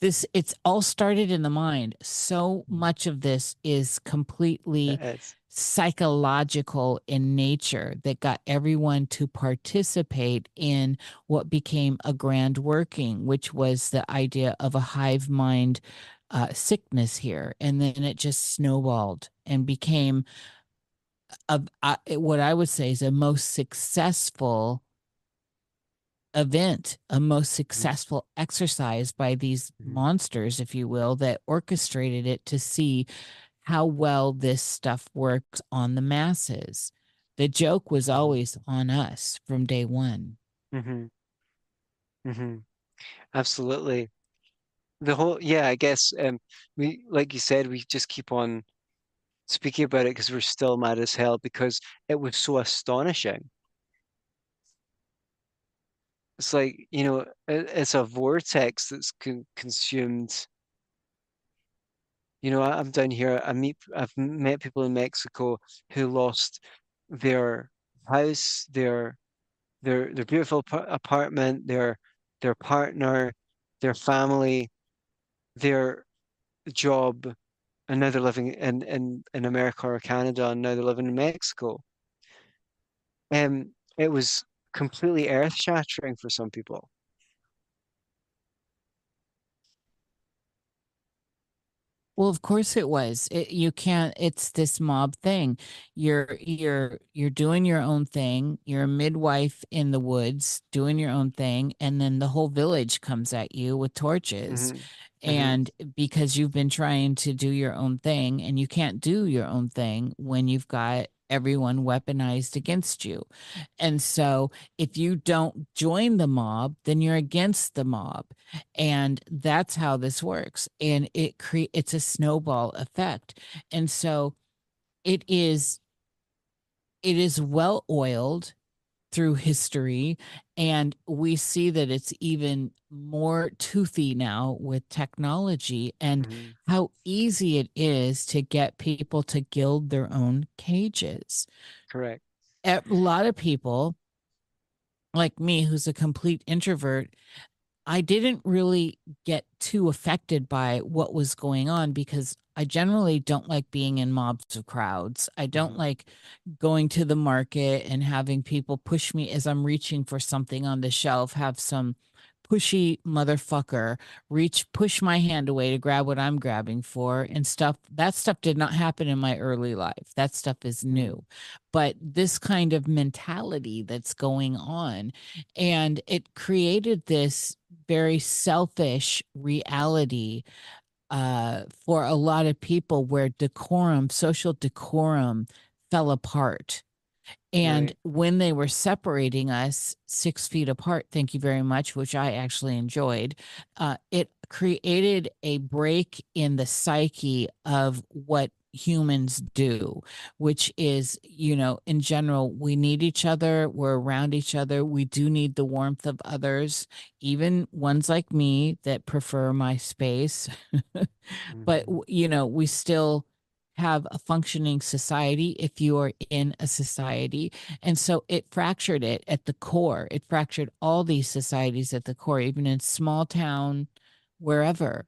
this it's all started in the mind. So much of this is completely psychological in nature that got everyone to participate in what became a grand working, which was the idea of a hive mind uh, sickness here, and then it just snowballed and became a, a, what I would say is a most successful event, a most mm-hmm. successful exercise by these mm-hmm. monsters, if you will, that orchestrated it to see how well this stuff works on the masses. The joke was mm-hmm. always on us from day one. Mm-hmm. Mm-hmm. Absolutely the whole yeah i guess um we like you said we just keep on speaking about it because we're still mad as hell because it was so astonishing. It's like you know it, it's a vortex that's con- consumed. You know I, i'm down here i meet i've met people in mexico who lost their house their their their beautiful apartment their their partner their family their job and now they're living in, in, in America or Canada and now they're living in Mexico. Um, it was completely earth shattering for some people. Well, of course it was. It, you can't. It's this mob thing. You're you're you're doing your own thing. You're a midwife in the woods doing your own thing, and then the whole village comes at you with torches, mm-hmm. Mm-hmm. and because you've been trying to do your own thing, and you can't do your own thing when you've got everyone weaponized against you. And so if you don't join the mob, then you're against the mob. And that's how this works. And it cre- it's a snowball effect. And so it is it is well oiled through history and we see that it's even more toothy now with technology and mm-hmm. how easy it is to get people to gild their own cages correct a lot of people like me who's a complete introvert I didn't really get too affected by what was going on because I generally don't like being in mobs of crowds. I don't mm-hmm. like going to the market and having people push me as I'm reaching for something on the shelf, have some pushy motherfucker reach push my hand away to grab what I'm grabbing for and stuff that stuff did not happen in my early life that stuff is mm-hmm. new but this kind of mentality that's going on and it created this very selfish reality uh, for a lot of people where decorum, social decorum, fell apart. And right. when they were separating us six feet apart, thank you very much, which I actually enjoyed, uh, it created a break in the psyche of what humans do, which is, you know, in general, we need each other. We're around each other. We do need the warmth of others, even ones like me that prefer my space. mm-hmm. But, you know, we still have a functioning society if you are in a society. And so it fractured it at the core. It fractured all these societies at the core, even in small town, wherever.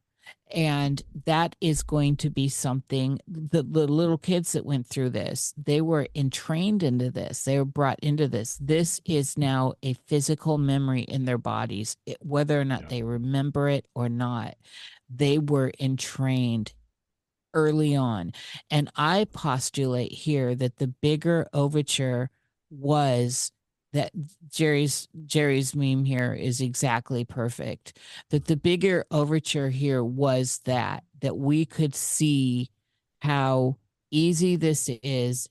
And that is going to be something the, the little kids that went through this, they were entrained into this. They were brought into this. This is now a physical memory in their bodies, it- whether or not Yeah. they remember it or not. They were entrained early on. And I postulate here that the bigger overture was that Jerry's Jerry's meme here is exactly perfect. That the bigger overture here was that that we could see how easy this is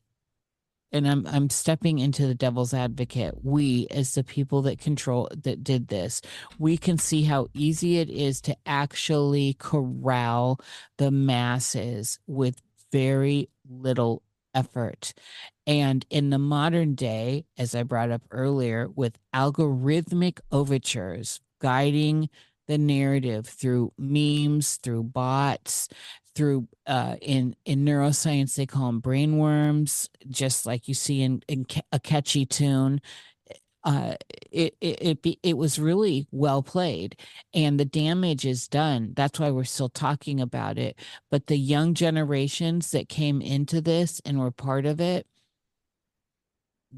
and I'm I'm stepping into the devil's advocate. We as the people that control that did this, we can see how easy it is to actually corral the masses with very little effort. And in the modern day, as I brought up earlier, with algorithmic overtures guiding the narrative through memes, through bots, through uh, in in neuroscience they call them brainworms, just like you see in, in a catchy tune. Uh, it it it, be, it was really well played, and the damage is done. That's why we're still talking about it. But the young generations that came into this and were part of it,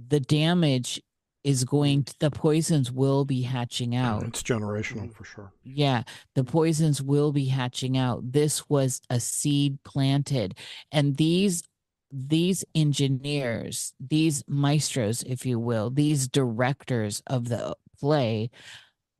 the damage is going to, the poisons will be hatching mm, out. It's generational for sure. Yeah, the poisons will be hatching out. This was a seed planted. And these these engineers, these maestros, if you will, these directors of the play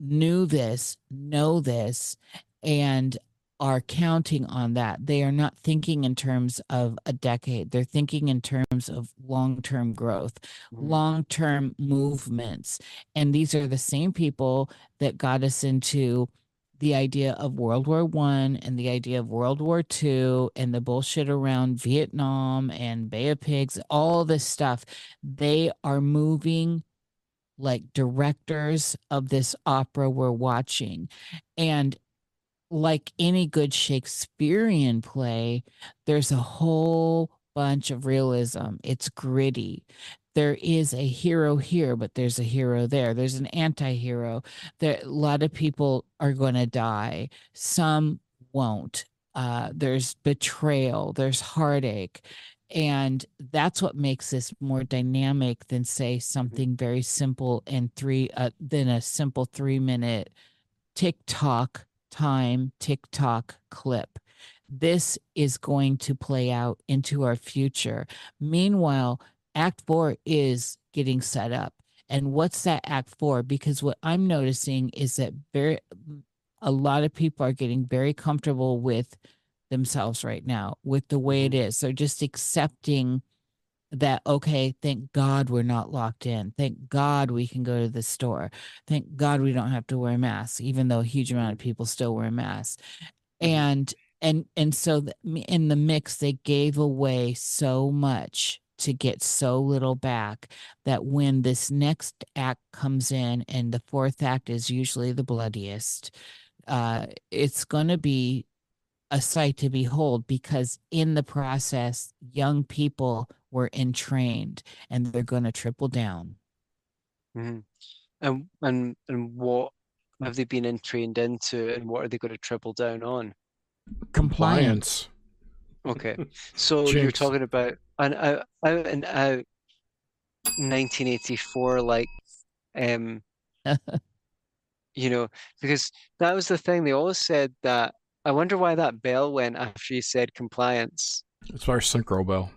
knew this, know this, and are counting on that. They are not thinking in terms of a decade. They're thinking in terms of long-term growth, Mhm. long-term movements. And these are the same people that got us into the idea of World War One and the idea of World War Two and the bullshit around Vietnam and Bay of Pigs, all this stuff. They are moving like directors of this opera we're watching. And like any good Shakespearean play, there's a whole bunch of realism. It's gritty. There is a hero here, but there's a hero there. There's an anti-hero. There a lot of people are going to die. Some won't. Uh, there's betrayal. There's heartache. And that's what makes this more dynamic than say something very simple and three uh, than a simple three minute TikTok time TikTok clip. This is going to play out into our future. Meanwhile, Act Four is getting set up. And what's that Act Four? Because what I'm noticing is that very a lot of people are getting very comfortable with themselves right now, with the way it mm-hmm. is. They're just accepting that okay thank god we're not locked in. Thank god we can go to the store. Thank god we don't have to wear masks even though a huge amount of people still wear masks. And and and so in the mix they gave away so much to get so little back that when this next act comes in and the fourth act is usually the bloodiest uh it's going to be a sight to behold because in the process young people were entrained and they're going to triple down Mhm. And and and what have they been entrained into, and what are they going to triple down on? compliance Okay, so you're talking about an out, out and out 1984 like um you know because that was the thing they always said that I wonder why that bell went after you said compliance. It's our synchro bell.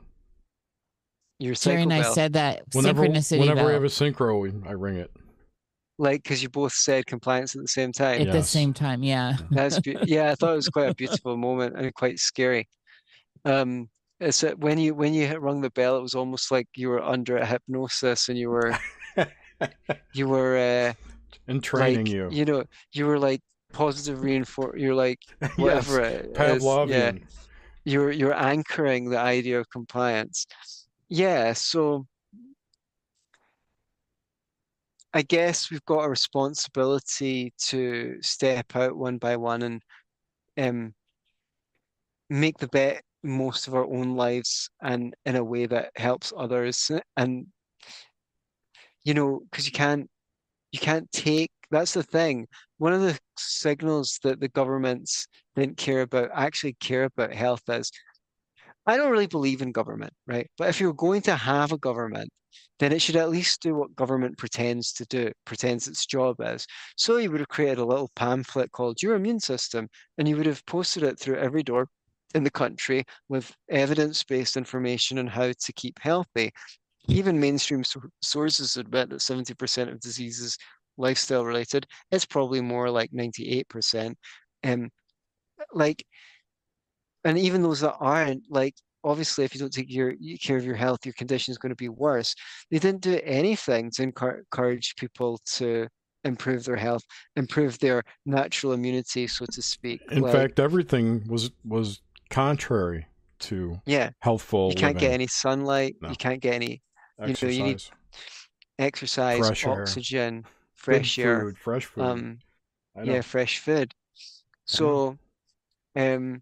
Your Jerry and cycle I bell, said that Whenever, synchronicity whenever we have a synchro, we, I ring it. like because you both said compliance at the same time. at the same time yeah That's be- yeah, I thought it was quite a beautiful moment and quite scary. Um, it's that when you when you hit rung the bell, it was almost like you were under a hypnosis and you were you were uh, And training like you. know you were like positive reinforce. You're like yes. whatever it is. Yeah, you're you're anchoring the idea of compliance. Yeah, so I guess we've got a responsibility to step out one by one and um make the bet most of our own lives and in a way that helps others. And you know because you can't you can't take that's the thing. One of the signals that the governments didn't care about actually care about health is I don't really believe in government, right? But if you're going to have a government, then it should at least do what government pretends to do, pretends its job is. So you would have created a little pamphlet called Your Immune System, and you would have posted it through every door in the country with evidence-based information on how to keep healthy. Even mainstream so sources admit that 70% of diseases lifestyle related. It's probably more like 98%. Um, like and even those that aren't, like obviously if you don't take your care of your health, your condition is going to be worse. They didn't do anything to encourage people to improve their health, improve their natural immunity, so to speak. In like, fact, everything was was contrary to yeah, healthful. you can't living. get any sunlight. No. You can't get any exercise, you know, you need exercise, Fresh air. oxygen, good fresh air. food, fresh food. Um, yeah, fresh food. So, um,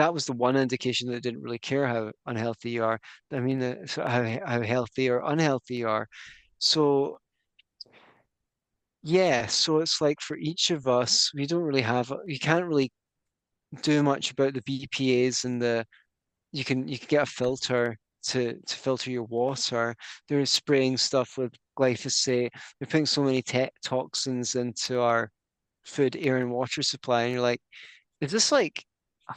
that was the one indication that didn't really care how unhealthy you are. I mean, how how healthy or unhealthy you are. So, yeah, so it's like for each of mm-hmm. us, we don't really have, you can't really do much about the BPA's and the, you can you can get a filter to to filter your water. They're spraying stuff with glyphosate. They're putting so many te toxins into our food, air, and water supply, and you're like, is this like,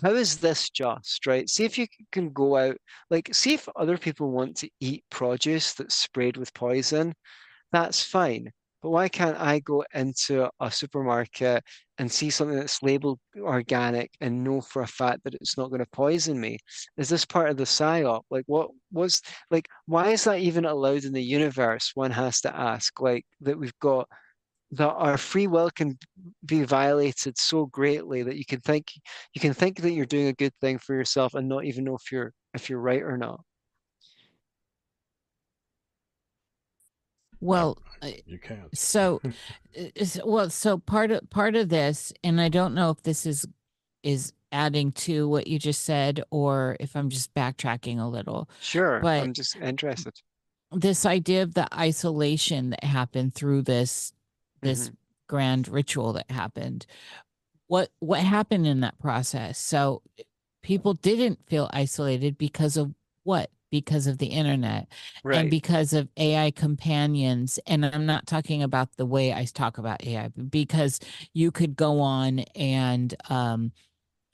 how is this just, right? See if you can go out, like, see if other people want to eat produce that's sprayed with poison, that's fine. But why can't I go into a supermarket and see something that's labeled organic and know for a fact that it's not going to poison me? Is this part of the psyop? Like, what was like? Why is that even allowed in the universe? One has to ask. Like that we've got that our free will can be violated so greatly that you can think you can think that you're doing a good thing for yourself and not even know if you're if you're right or not. Well, you can't. so well so part of part of this and i don't know if this is is adding to what you just said or if i'm just backtracking a little Sure, But- I'm just interested. this idea of the isolation that happened through this this grand ritual that happened what what happened in that process so people didn't feel isolated because of what because of the internet Right. and because of AI companions, and I'm not talking about the way I talk about AI, because you could go on and, um,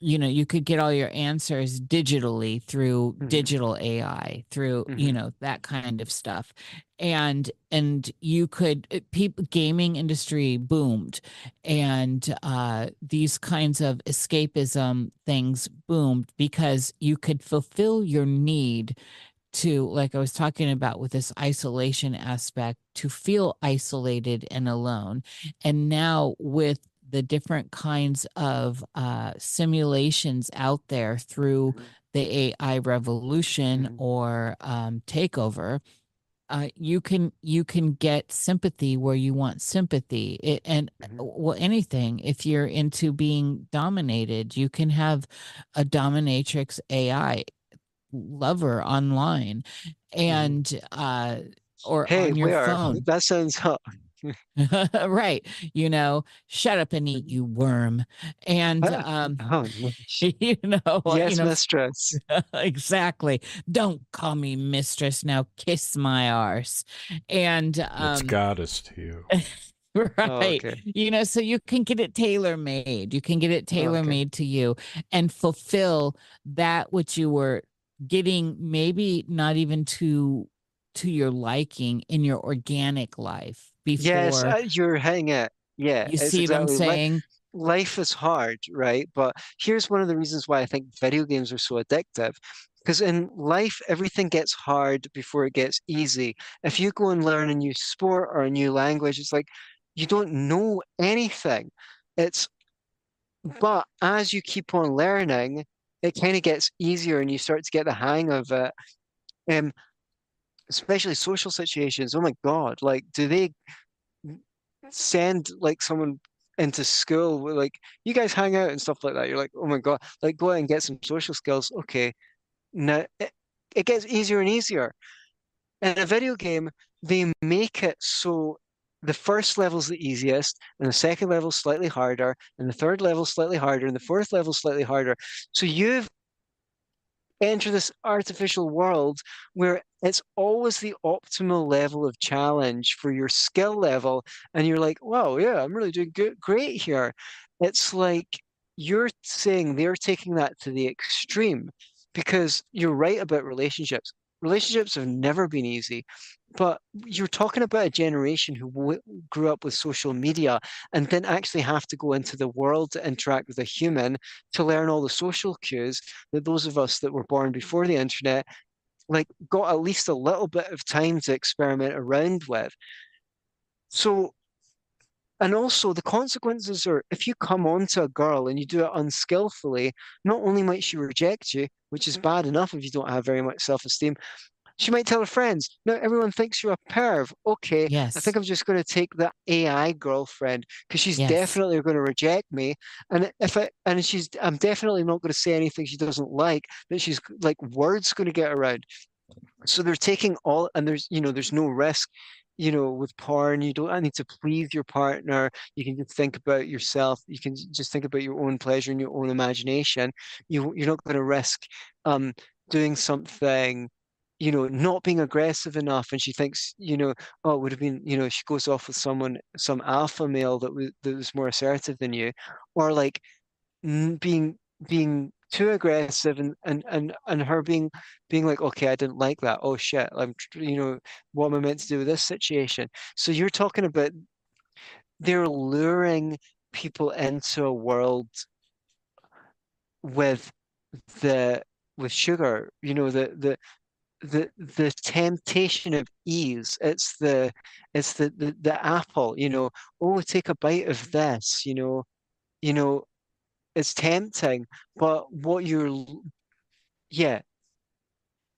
you know, you could get all your answers digitally through Mhm. digital AI, through you Mhm. know that kind of stuff, and and you could people gaming industry boomed, and uh, these kinds of escapism things boomed because you could fulfill your need to like I was talking about with this isolation aspect to feel isolated and alone. And now with the different kinds of uh, simulations out there through Mhm. the AI revolution Mhm. or um, takeover, uh, you can you can get sympathy where you want sympathy. It, and Mhm. well, anything if you're into being dominated, you can have a dominatrix AI lover online and uh or Mm-hmm. Hey, on your phone That sounds. right you know shut up and eat you worm and Ah, um Oh, you know yes, you know mistress. exactly don't call me mistress now kiss my arse and it's um goddess to you. right Oh, okay. you know so you can get it tailor made you can get it tailor Okay. made to you and fulfill that which you were getting maybe not even to to your liking in your organic life before Yes, uh, you're hitting it. Yeah, you see what i'm exactly saying life is hard, right? But here's one of the reasons why I think video games are so addictive. Because in life, everything gets hard before it gets easy. If you go and learn a new sport or a new language, it's like you don't know anything. It's, but as you keep on learning, it kind of gets easier and you start to get the hang of it. Um, especially social situations. Oh my God, like, do they send like someone into school, like you guys hang out and stuff like that. You're like, oh my God, like go out and get some social skills. Okay. Now it, it gets easier and easier. In a video game, they make it so the first level's the easiest, and the second level slightly harder, and the third level slightly harder, and the fourth level slightly harder. So you've entered this artificial world where it's always the optimal level of challenge for your skill level, and you're like, wow, yeah, I'm really doing good, great here. It's like you're saying they're taking that to the extreme because you're right about relationships. Relationships have never been easy, but you're talking about a generation who w- grew up with social media and didn't actually have to go into the world to interact with a human to learn all the social cues that those of us that were born before the internet like got at least a little bit of time to experiment around with. So and also the consequences are if you come on to a girl and you do it unskillfully, not only might she reject you, which is mm-hmm. bad enough if you don't have very much self-esteem, she might tell her friends, no, everyone thinks you're a perv. Okay, Yes. I think I'm just going to take the AI girlfriend because she's Yes. definitely going to reject me. And if I and she's, I'm definitely not going to say anything she doesn't like. That she's like words going to get around. So they're taking all, and there's you know there's no risk. You know, with porn, you don't need to please your partner. You can just think about yourself. You can just think about your own pleasure and your own imagination. You you're not going to risk um doing something you know, not being aggressive enough, and she thinks, you know, oh, it would have been, you know, she goes off with someone, some alpha male that was that was more assertive than you, or like being being too aggressive and and and and her being being like, okay, I didn't like that. Oh shit, I'm, you know, what am I meant to do with this situation? So you're talking about they're luring people into a world with the with sugar, you know, the the the the temptation of ease it's the it's the, the the apple you know oh take a bite of this you know you know it's tempting but what you're yeah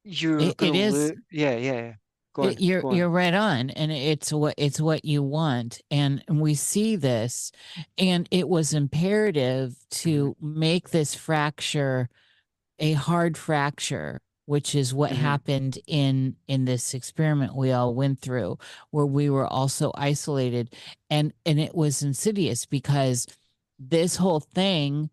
you're It- it lo- yeah yeah yeah go on you're go on. you're right on and it's what it's what you want and we see this and it was imperative to Mm-hmm. make this fracture a hard fracture which is what Mhm. happened in in this experiment we all went through where we were also isolated and and it was insidious because this whole thing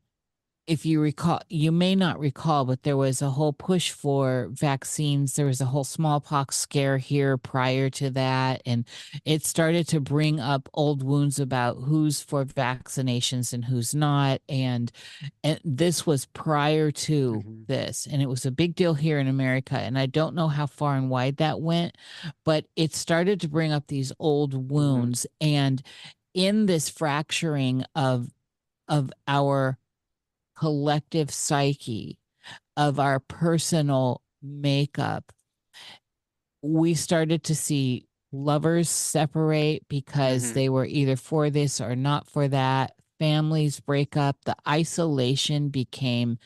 if you recall, you may not recall, but there was a whole push for vaccines. There was a whole smallpox scare here prior to that. And it started to bring up old wounds about who's for vaccinations and who's not. And, and this was prior to Mhm. this. And it was a big deal here in America. And I don't know how far and wide that went, but it started to bring up these old wounds. And in this fracturing of of our collective psyche, of our personal makeup, we started to see lovers separate because Mhm. they were either for this or not for that. Families break up. The isolation became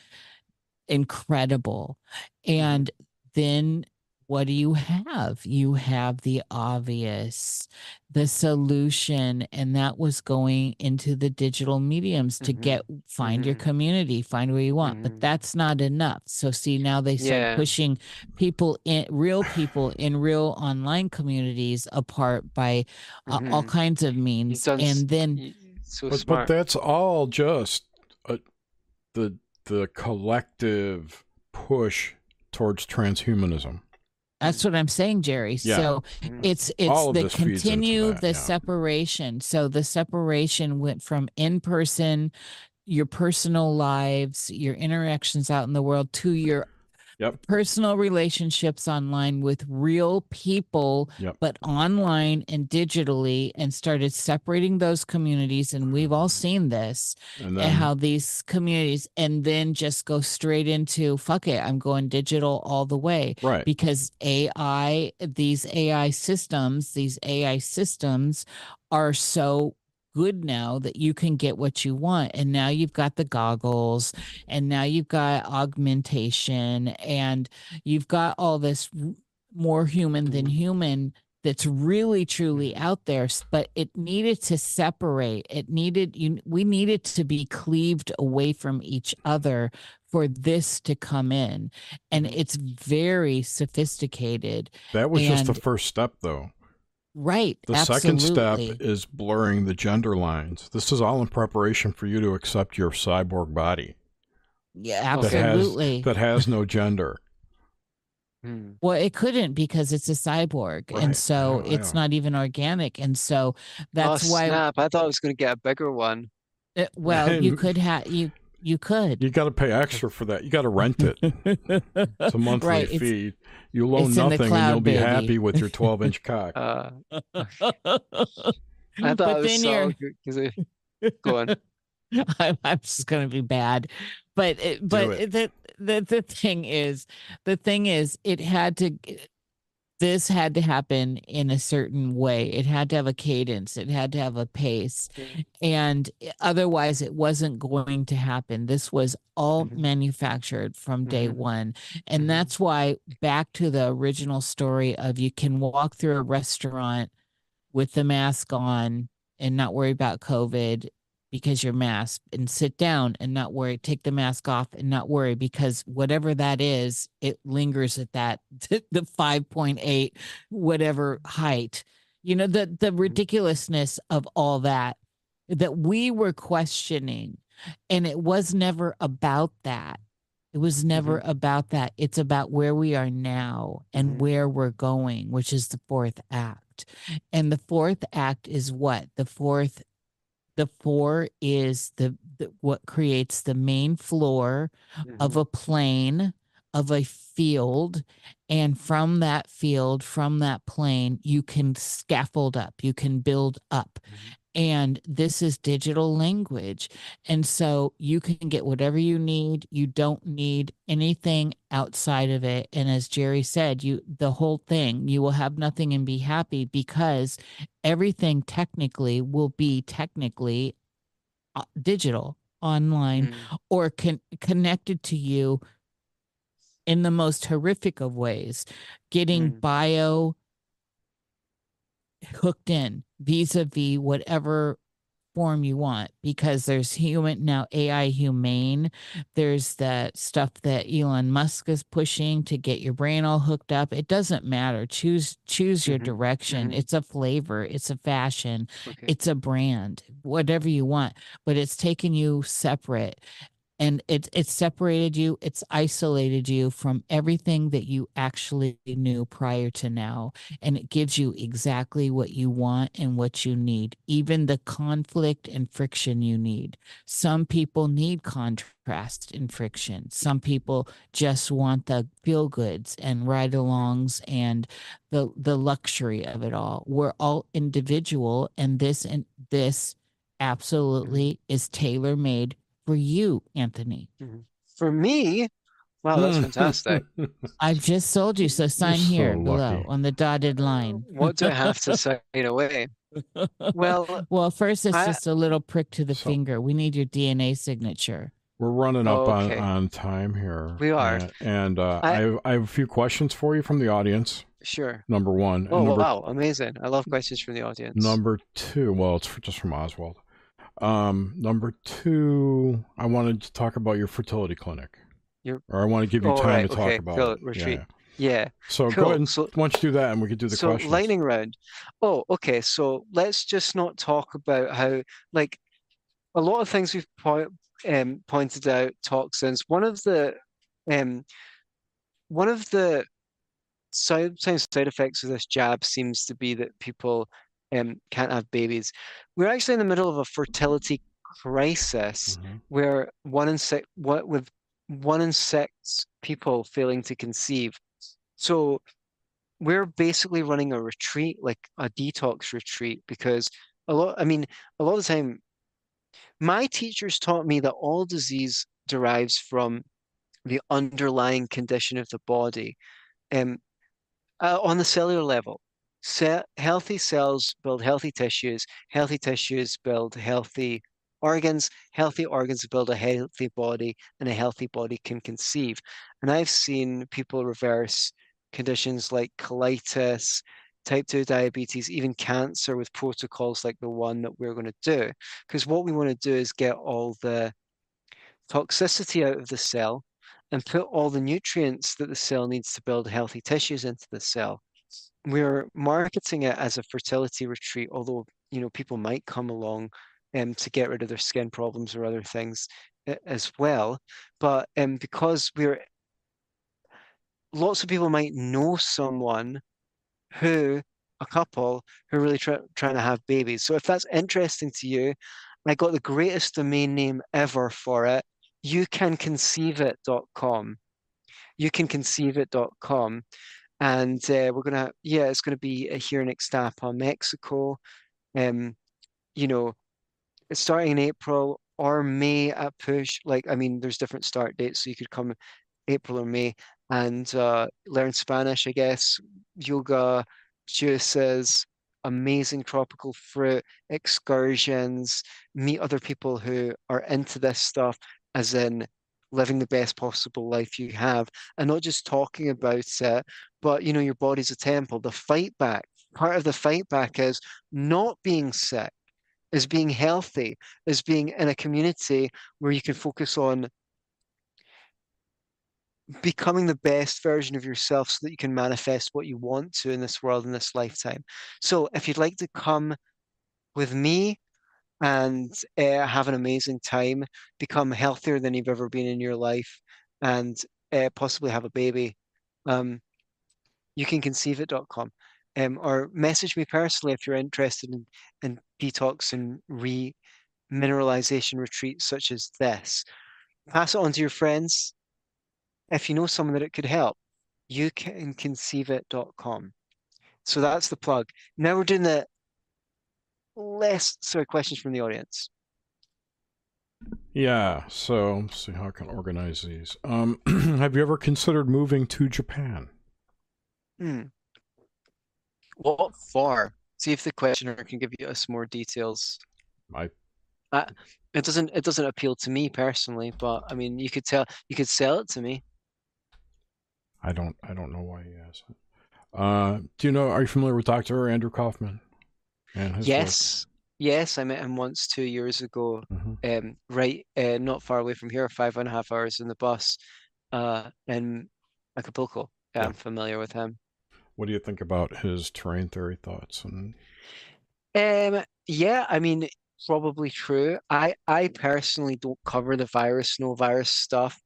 incredible. And then what do you have? You have the obvious, the solution, and that was going into the digital mediums to Mhm. get find your Mhm. community, find where you want. Mhm. But that's not enough. So see now they start Yeah. pushing people in real people in real online communities apart by uh, all Mhm. kinds of means. done s- And then so But, but that's all just uh the the collective push towards transhumanism. That's what I'm saying, Jerry. Yeah. So Mhm. it's it's All the this continue that, the yeah. separation so the separation went from in person your personal lives your interactions out in the world to your Yep. personal relationships online with real people Yep. but online and digitally and started separating those communities and we've all seen this And and how these communities and then just go straight into fuck it i'm going digital all the way right. because AI, these AI systems, these AI systems are so good now that you can get what you want. And now you've got the goggles, and now you've got augmentation, and you've got all this more human than human that's really truly out there but it needed to separate it needed you we needed to be cleaved away from each other for this to come in and mm-hmm. it's very sophisticated That was just the first step, though. Right The second step is blurring the gender lines. This is all in preparation for you to accept your cyborg body yeah that has- absolutely that has no gender. Hmm. Well, it couldn't because it's a cyborg, Right. and so Yeah, it's yeah. not even organic, and so that's oh, why. snap. I thought I was going to get a bigger one. uh, well, you could have you you could. You got to pay extra for that. You got to rent it. It's a monthly right. it's- fee. You loan it's in the nothing, and you'll be baby. happy with your 12 inch cock. Uh, I but thought it was then so you're good 'cause it- Go on. I'm, I'm just gonna be bad, but it, but it. the the the thing is, the thing is, it had to. This had to happen in a certain way. It had to have a cadence. It had to have a pace, and otherwise, it wasn't going to happen. This was all Mhm. manufactured from day Mhm. one, and Mhm. that's why back to the original story of you can walk through a restaurant with the mask on and not worry about COVID because you're masked and sit down and not worry, take the mask off and not worry because whatever that is, it lingers at that the 5.8 whatever height. You know, the the ridiculousness of all that that we were questioning. And it was never about that. It was never about that. It's about where we are now and Mhm. where we're going, which is the fourth act. And the fourth act is what? The fourth the four is the, the what creates the main floor of Mhm. a plane of a field and from that field from that plane you can scaffold up you can build up Mhm. And this is digital language and so you can get whatever you need you don't need anything outside of it and as jerry said you the whole thing you will have nothing and be happy because everything technically will be technically uh, digital online Mm. or con- connected to you in the most horrific of ways getting Mm. bio hooked in vis-a-vis whatever form you want because there's human now AI humane. There's the stuff that Elon Musk is pushing to get your brain all hooked up. It doesn't matter. Choose choose your Mhm, direction. Mhm. it's a flavor. It's a fashion. Okay. it's a brand. Whatever you want but it's taking you separate and it it's separated you it's isolated you from everything that you actually knew prior to now and it gives you exactly what you want and what you need even the conflict and friction you need. Some people need contrast and friction. Some people just want the feel goods and ride-alongs and the the luxury of it all. We're all individual and this and this absolutely is tailor made for you, Antony. For me, wow, that's fantastic. I've just sold you, so sign so here below lucky. on the dotted line. What do I have to sign away? Well, Well, first it's I- just a little prick to the So- finger. We need your DNA signature. We're running up on, Okay. on time here. We are. And, and, uh, I- I, have, I have a few questions for you from the audience. sure. Number one. Oh, and number, wow, amazing. I love questions from the audience. Number two. Well, it's for, just from Oswald. Um, number two, I wanted to talk about your fertility clinic. Your- or I want to give you Oh, time right, to talk okay, about cool, it. retreat. Yeah. Yeah. So go ahead and So- why don't you do that and we can do the so questions. lightning round. Oh, okay. So let's just not talk about how like a lot of things we've po um, pointed out toxins. One of the um, one of the side sometimes side effects of this jab seems to be that people um, can't have babies. We're actually in the middle of a fertility crisis Mhm. where one in six what with one in six people failing to conceive. So we're basically running a retreat, like a detox retreat, because a lot, I mean, a lot of the time, my teachers taught me that all disease derives from the underlying condition of the body. Um, uh, on the cellular level, healthy cells build healthy tissues, healthy tissues build healthy organs, healthy organs build a healthy body, and a healthy body can conceive. And I've seen people reverse conditions like colitis, type 2 diabetes, even cancer with protocols like the one that we're going to do. Because what we want to do is get all the toxicity out of the cell and put all the nutrients that the cell needs to build healthy tissues into the cell. We're marketing it as a fertility retreat, although you know people might come along um, to get rid of their skin problems or other things as well. But um, because we're lots of people might know someone who a couple who are really try, trying to have babies. So if that's interesting to you, I got the greatest domain name ever for it. You can conceive it.com. You can conceive it.com. And uh, we're gonna, yeah, it's gonna be a here in Ixtapa, Mexico. Um, you know, starting in April or May at push. Like, I mean, there's different start dates, so you could come April or May and uh, learn Spanish, I guess, yoga, juices, amazing tropical fruit, excursions, meet other people who are into this stuff, as in living the best possible life you have, and not just talking about it, but you know, your body's a temple. The fight back, part of the fight back is not being sick, is being healthy, is being in a community where you can focus on becoming the best version of yourself so that you can manifest what you want to in this world in this lifetime. So if you'd like to come with me and uh, have an amazing time, become healthier than you've ever been in your life, and uh, possibly have a baby, um, you can conceive.com. Um, or message me personally if you're interested in, in detox and re-mineralization retreats such as this. Pass it on to your friends if you know someone that it could help, you can conceive.com. So that's the plug. Now we're doing the less sorry questions from the audience. Yeah, so let's see how I can organize these. Um, have you ever considered moving to Japan? Hmm. What for? See if the questioner can give you us more details. I uh, it doesn't it doesn't appeal to me personally, but I mean you could tell you could sell it to me. I don't I don't know why he asked. Uh, do you know? Are you familiar with Doctor Andrew Kaufman? Yes, work? yes. I met him once two years ago. Mm-hmm. Um, right, uh, not far away from here, five and a half hours in the bus, uh, in Acapulco. Yeah, yeah. I'm familiar with him. What do you think about his terrain theory thoughts? And um, yeah, I mean, probably true. I I personally don't cover the virus, no virus stuff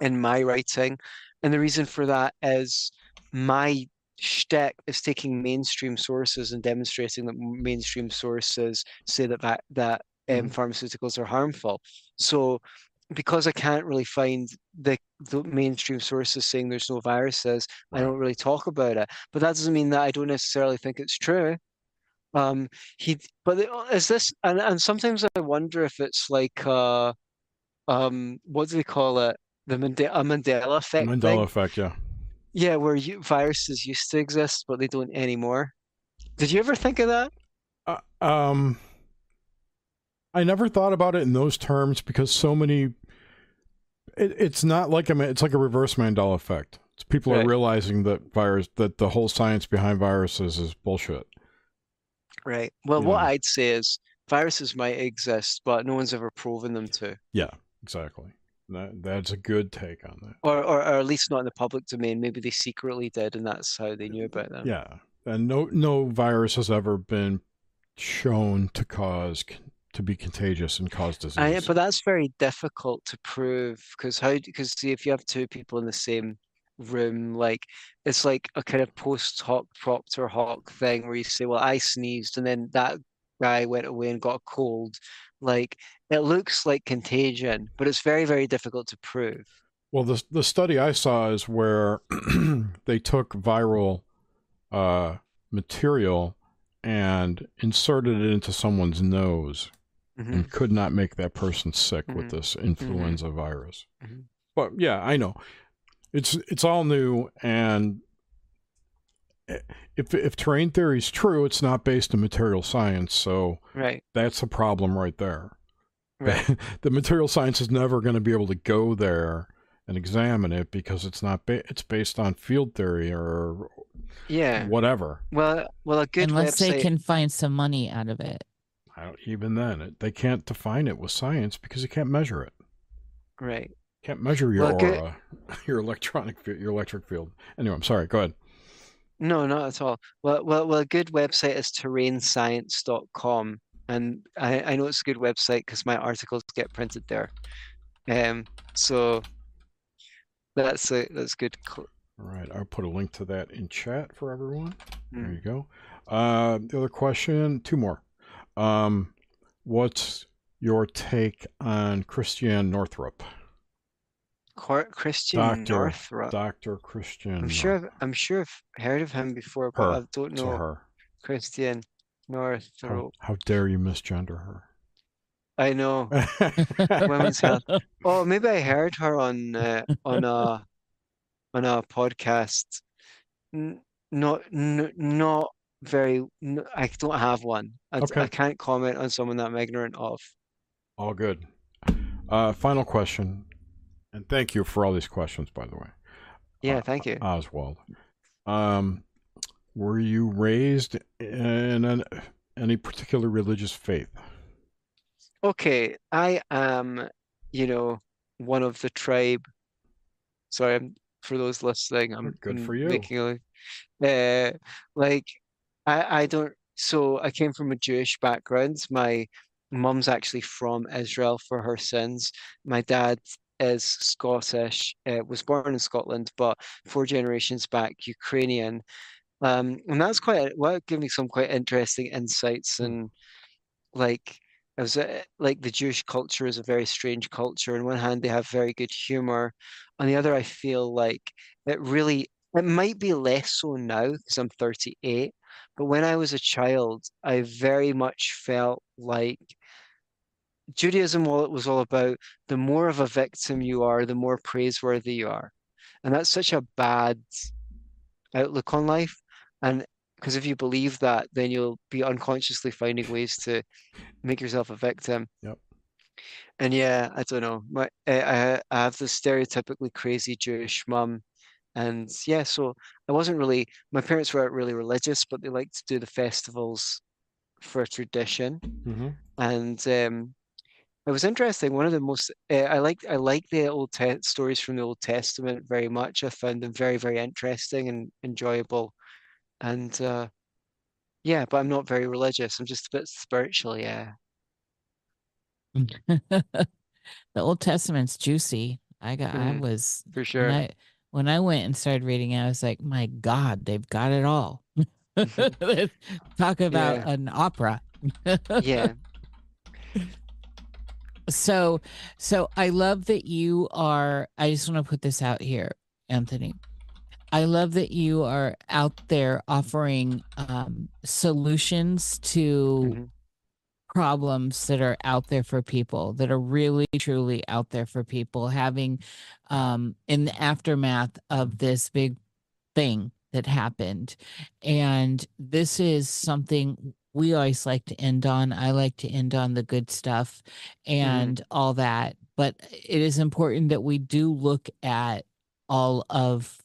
in my writing. And the reason for that is my shtick is taking mainstream sources and demonstrating that mainstream sources say that that, that um, mm-hmm. pharmaceuticals are harmful. So because I can't really find the, the mainstream sources saying there's no viruses, I don't really talk about it. But that doesn't mean that I don't necessarily think it's true. Um, he, but is this, and, and sometimes I wonder if it's like, uh, um, what do they call it? the Mandela, Mandela effect. Mandela thing. effect, yeah. Yeah, where you, viruses used to exist, but they don't anymore. Did you ever think of that? Uh, um, I never thought about it in those terms because so many. It, it's not like a. It's like a reverse Mandela effect. It's people right. are realizing that virus that the whole science behind viruses is bullshit. Right. Well, what I'd say is viruses might exist, but no one's ever proven them to. Yeah, exactly. That that's a good take on that. Or, or, or at least not in the public domain. Maybe they secretly did, and that's how they knew about them. Yeah, and no no virus has ever been shown to cause to be contagious and cause disease. I, but that's very difficult to prove because how because see if you have two people in the same room, like it's like a kind of post hoc propter hoc thing where you say, well, I sneezed, and then that guy went away and got a cold. Like it looks like contagion, but it's very, very difficult to prove. Well, the the study I saw is where they took viral uh, material and inserted it into someone's nose mm-hmm. and could not make that person sick mm-hmm. with this influenza mm-hmm. virus. Mm-hmm. But yeah, I know it's it's all new and if if terrain theory is true, it's not based in material science, so right. that's a problem right there. Right. the material science is never going to be able to go there and examine it because it's not ba- it's based on field theory or Yeah. whatever. Well, well, a good Unless website. they can find some money out of it. Even then, it, they can't define it with science because you can't measure it. Right. Can't measure your Well, good- aura, your electronic, your electric field. Anyway, I'm sorry. Go ahead. No, not at all. Well, well, well, a good website is terrainscience.com, and I, I know it's a good website because my articles get printed there. Um, so that's a that's good. All right, I'll put a link to that in chat for everyone. There Mm. you go. Uh, the other question, two more. Um, what's your take on Christiane Northrup, Cor- Christiane Doctor- Northrup. Doctor Christiane? I'm sure I've, I'm sure I've heard of him before, but Her. I don't know her. Christiane How, Northrup. how dare you misgender her? I know. Women's health. Oh, maybe I heard her on uh, on a on a podcast. N not n not very. N I don't have one. I, Okay. I can't comment on someone that I'm ignorant of. All good. Uh, final question, and thank you for all these questions, by the way. Yeah, Uh, thank you. Oswald. Um, were you raised in an, any particular religious faith? Okay, I am, you know, one of the tribe. Sorry, I'm for those listening. I'm Good for you. making a, uh, like, I I don't. So I came from a Jewish background. My mum's actually from Israel for her sins. My dad is Scottish. Uh, was born in Scotland, but four generations back, Ukrainian. Um, and that's quite well, gave me some quite interesting insights Hmm. and like I was uh, like the Jewish culture is a very strange culture. On one hand, they have very good humor. On the other, I feel like it really it might be less so now because I'm 38. But when I was a child, I very much felt like Judaism all it was all about the more of a victim you are, the more praiseworthy you are. And that's such a bad outlook on life. And because if you believe that, then you'll be unconsciously finding ways to make yourself a victim. Yep. And yeah, I don't know. My I I I have this stereotypically crazy Jewish mum, and yeah, so I wasn't really. My parents weren't really religious, but they liked to do the festivals for a tradition, Mm-hmm. and um, it was interesting. One of the most uh, I like I like the old te stories from the Old Testament very much. I found them very very interesting and enjoyable, and uh, yeah, but I'm not very religious. I'm just a bit spiritual. Yeah. the Old Testament's juicy. I got I Mhm. was For when sure. I when I went and started reading it, I was like, my God, they've got it all. Talk about Yeah. an opera. Yeah. So so I love that you are I just want to put this out here, Antony. I love that you are out there offering um, solutions to Mhm. problems that are out there for people that are really truly out there for people having um in the aftermath of this big thing that happened and this is something we always like to end on i like to end on the good stuff mm. and all that but it is important that we do look at all of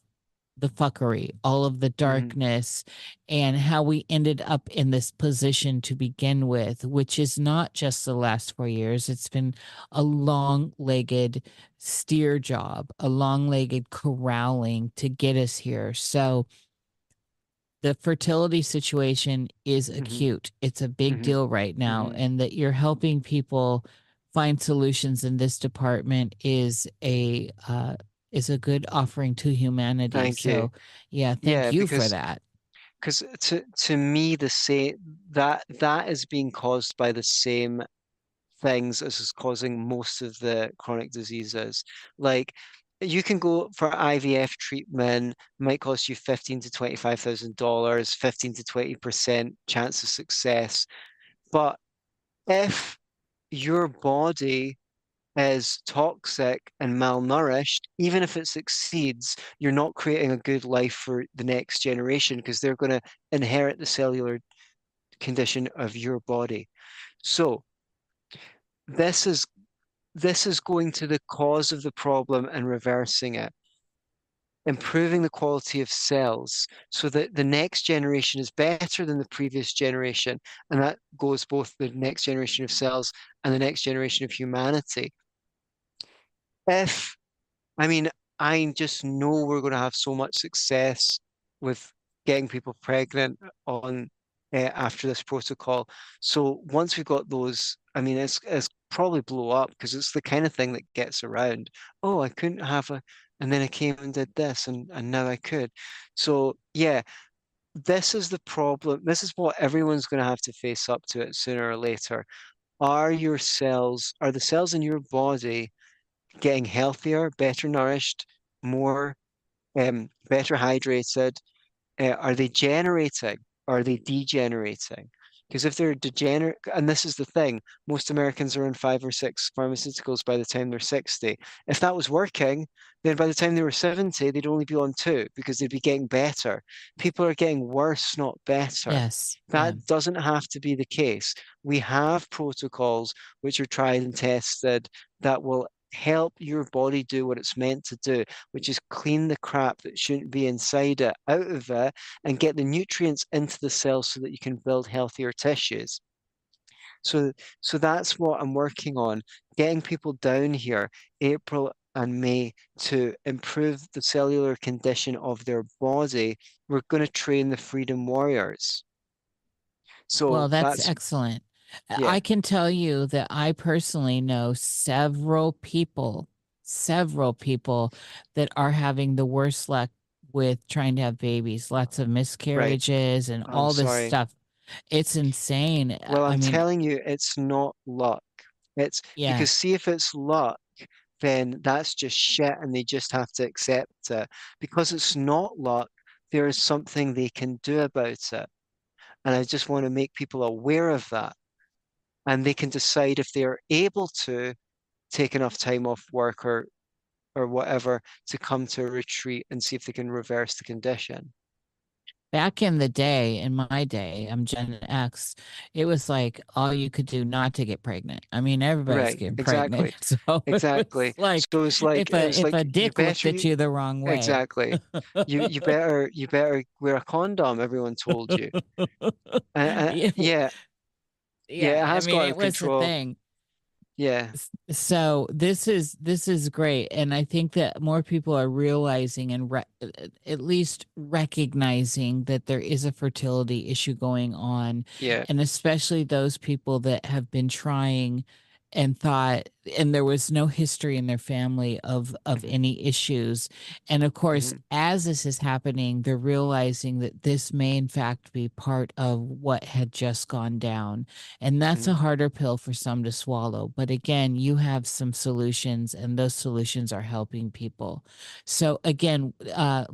the fuckery, all of the mm. darkness, and how we ended up in this position to begin with, which is not just the last four years. It's been a long legged steer job, a long legged corralling to get us here. So the fertility situation is Mhm. acute. It's a big Mhm. deal right now. Mhm. And that you're helping people find solutions in this department is a uh, is a good offering to humanity. Thank so you. yeah, thank Yeah, you for that. Because to to me, the same that that is being caused by the same things as is causing most of the chronic diseases. Like you can go for IVF treatment, might cost you fifteen to twenty five thousand dollars, fifteen to twenty percent chance of success. But if your body is toxic and malnourished, even if it succeeds, you're not creating a good life for the next generation because they're going to inherit the cellular condition of your body. So this is this is going to the cause of the problem and reversing it. improving the quality of cells so that the next generation is better than the previous generation. And that goes both the next generation of cells and the next generation of humanity. If, I mean, I just know we're going to have so much success with getting people pregnant on uh, after this protocol. So once we've got those, I mean, it's, it's probably blow up because it's the kind of thing that gets around. Oh, I couldn't have a, and then I came and did this, and and now I could. So yeah, this is the problem. This is what everyone's going to have to face up to it sooner or later. Are your cells, are the cells in your body getting healthier, better nourished, more, um, better hydrated? Uh, are they generating? Are they degenerating? Because if they're degenerate, and this is the thing, most Americans are on five or six pharmaceuticals by the time they're 60. If that was working, then by the time they were 70, they'd only be on two because they'd be getting better. People are getting worse, not better. Yes. That yeah. doesn't have to be the case. We have protocols which are tried and tested that will help your body do what it's meant to do, which is clean the crap that shouldn't be inside it out of it and get the nutrients into the cells so that you can build healthier tissues. So, so that's what I'm working on, getting people down here April and May to improve the cellular condition of their body. We're going to train the freedom warriors. So well, that's, that's excellent. Yeah. I can tell you that I personally know several people, several people that are having the worst luck with trying to have babies, lots of miscarriages and I'm all this sorry. stuff. It's insane. Well, I I'm mean, telling you, it's not luck. It's Yeah. because see if it's luck, then that's just shit and they just have to accept it. Because it's not luck, there is something they can do about it. And I just want to make people aware of that. And they can decide if they're able to take enough time off work or or whatever to come to a retreat and see if they can reverse the condition. back in the day, in my day, I'm Gen X, it was like all you could do not to get pregnant. I mean, everybody's Right, getting exactly, pregnant. So Exactly. like so it's like if a if like a dick looked at you the wrong way. Exactly. You you better you better wear a condom, everyone told you. Uh, uh, Yeah. Yeah, Yeah, it has I mean, got it was control. a thing. yeah. So this is this is great, and I think that more people are realizing and re- at least recognizing that there is a fertility issue going on, Yeah. and especially those people that have been trying and thought and there was no history in their family of of any issues. And of course Mhm. as this is happening they're realizing that this may in fact be part of what had just gone down. And that's a Mhm. harder pill for some to swallow. But again you have some solutions and those solutions are helping people. So again uh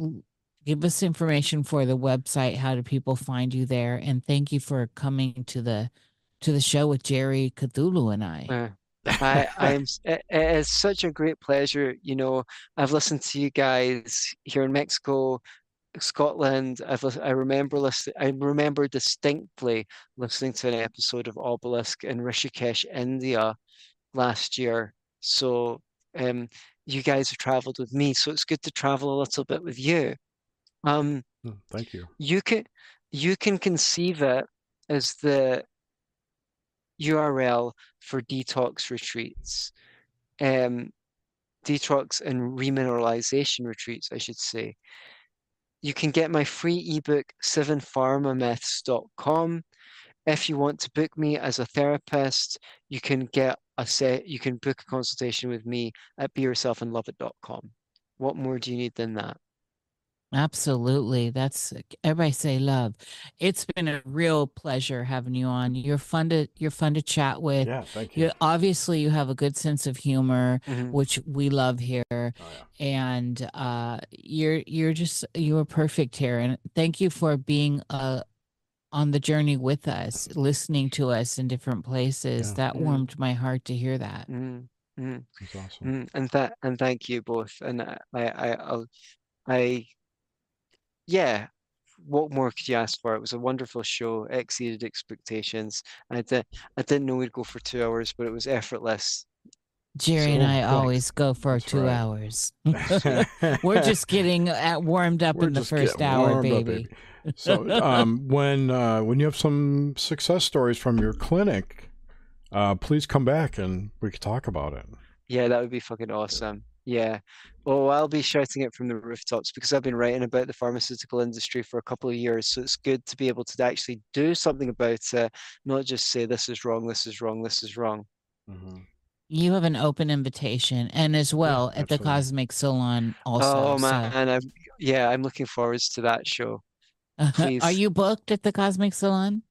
give us information for the website how do people find you there? And thank you for coming to the to the show with jerry cthulhu and i Uh, I I'm it, it is such a great pleasure. You know, I've listened to you guys here in Mexico, Scotland. I've I remember listening. I remember distinctly listening to an episode of Obelisk in Rishikesh, India, last year. So, um, you guys have traveled with me, so it's good to travel a little bit with you. Um, Oh, Thank you. you can you can conceive it as the URL for detox retreats, um, detox and remineralization retreats, I should say. You can get my free ebook, sevenpharmamyths.com. If you want to book me as a therapist, you can get a set, you can book a consultation with me at beyourselfandloveit.com. What more do you need than that? Absolutely. That's everybody say love. It's been a real pleasure having you on. You're fun to you're fun to chat with. Yeah, thank you. You obviously you have a good sense of humor, Mhm. which we love here. Oh, yeah. And uh you're you're just you are perfect here. And thank you for being uh on the journey with us, listening to us in different places. Yeah. That Mhm. warmed my heart to hear that. Mm, mm. It's awesome. Mm, and that and thank you both. And I I I I'll- I yeah, what more could you ask for? It was a wonderful show, exceeded expectations. I did I didn't know we'd go for two hours, but it was effortless. Jerry and I always go for two right. hours. We're just getting at warmed up We're in the first hour, up, baby. So um, when uh, when you have some success stories from your clinic, uh, please come back and we could talk about it. Yeah, that would be fucking awesome. Yeah. Oh, I'll be shouting it from the rooftops because I've been writing about the pharmaceutical industry for a couple of years. So it's good to be able to actually do something about it, not just say this is wrong, this is wrong, this is wrong. Mm-hmm. You have an open invitation, and as well at the absolutely. Cosmic Salon also. Oh so- man, I'm yeah, I'm looking forward to that show. Are you booked at the Cosmic Salon?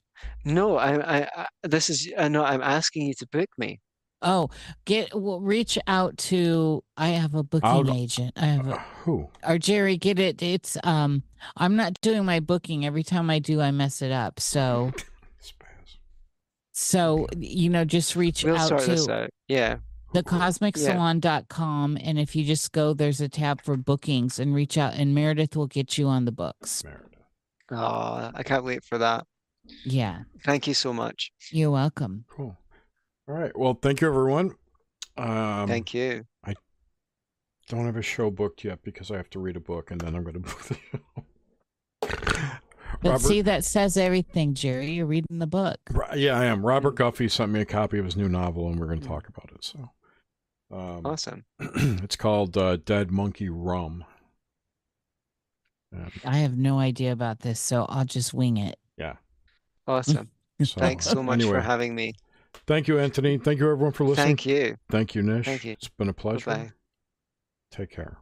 No, I, I, I this is I know I'm asking you to book me. Oh, get well, reach out to. I have a booking go- agent. I have Uh, a, who? or Jerry. Get it. It's um. I'm not doing my booking. Every time I do, I mess it up. So so you know, just reach We'll out sort this to out. Yeah. thecosmicsalon.com, and if you just go, there's a tab for bookings, and reach out, and Meredith will get you on the books. Meredith. Oh, I can't wait for that. Yeah, Thank you so much. you're welcome. Cool. All right. Well, thank you, everyone. Um, Thank you. I don't have a show booked yet because I have to read a book and then I'm going to book the show. But Robert, see, that says everything, Jerry. You're reading the book. Yeah, I am. Robert Guffey sent me a copy of his new novel, and we're going to talk about it. So, um, Awesome. it's called uh, Dead Monkey Rum. And I have no idea about this, so I'll just wing it. Yeah. Awesome. so, Thanks so much for having me. Thank you, Antony. Thank you, everyone, for listening. Thank you. Thank you, Nish. Thank you. It's been a pleasure. Bye-bye. Take care.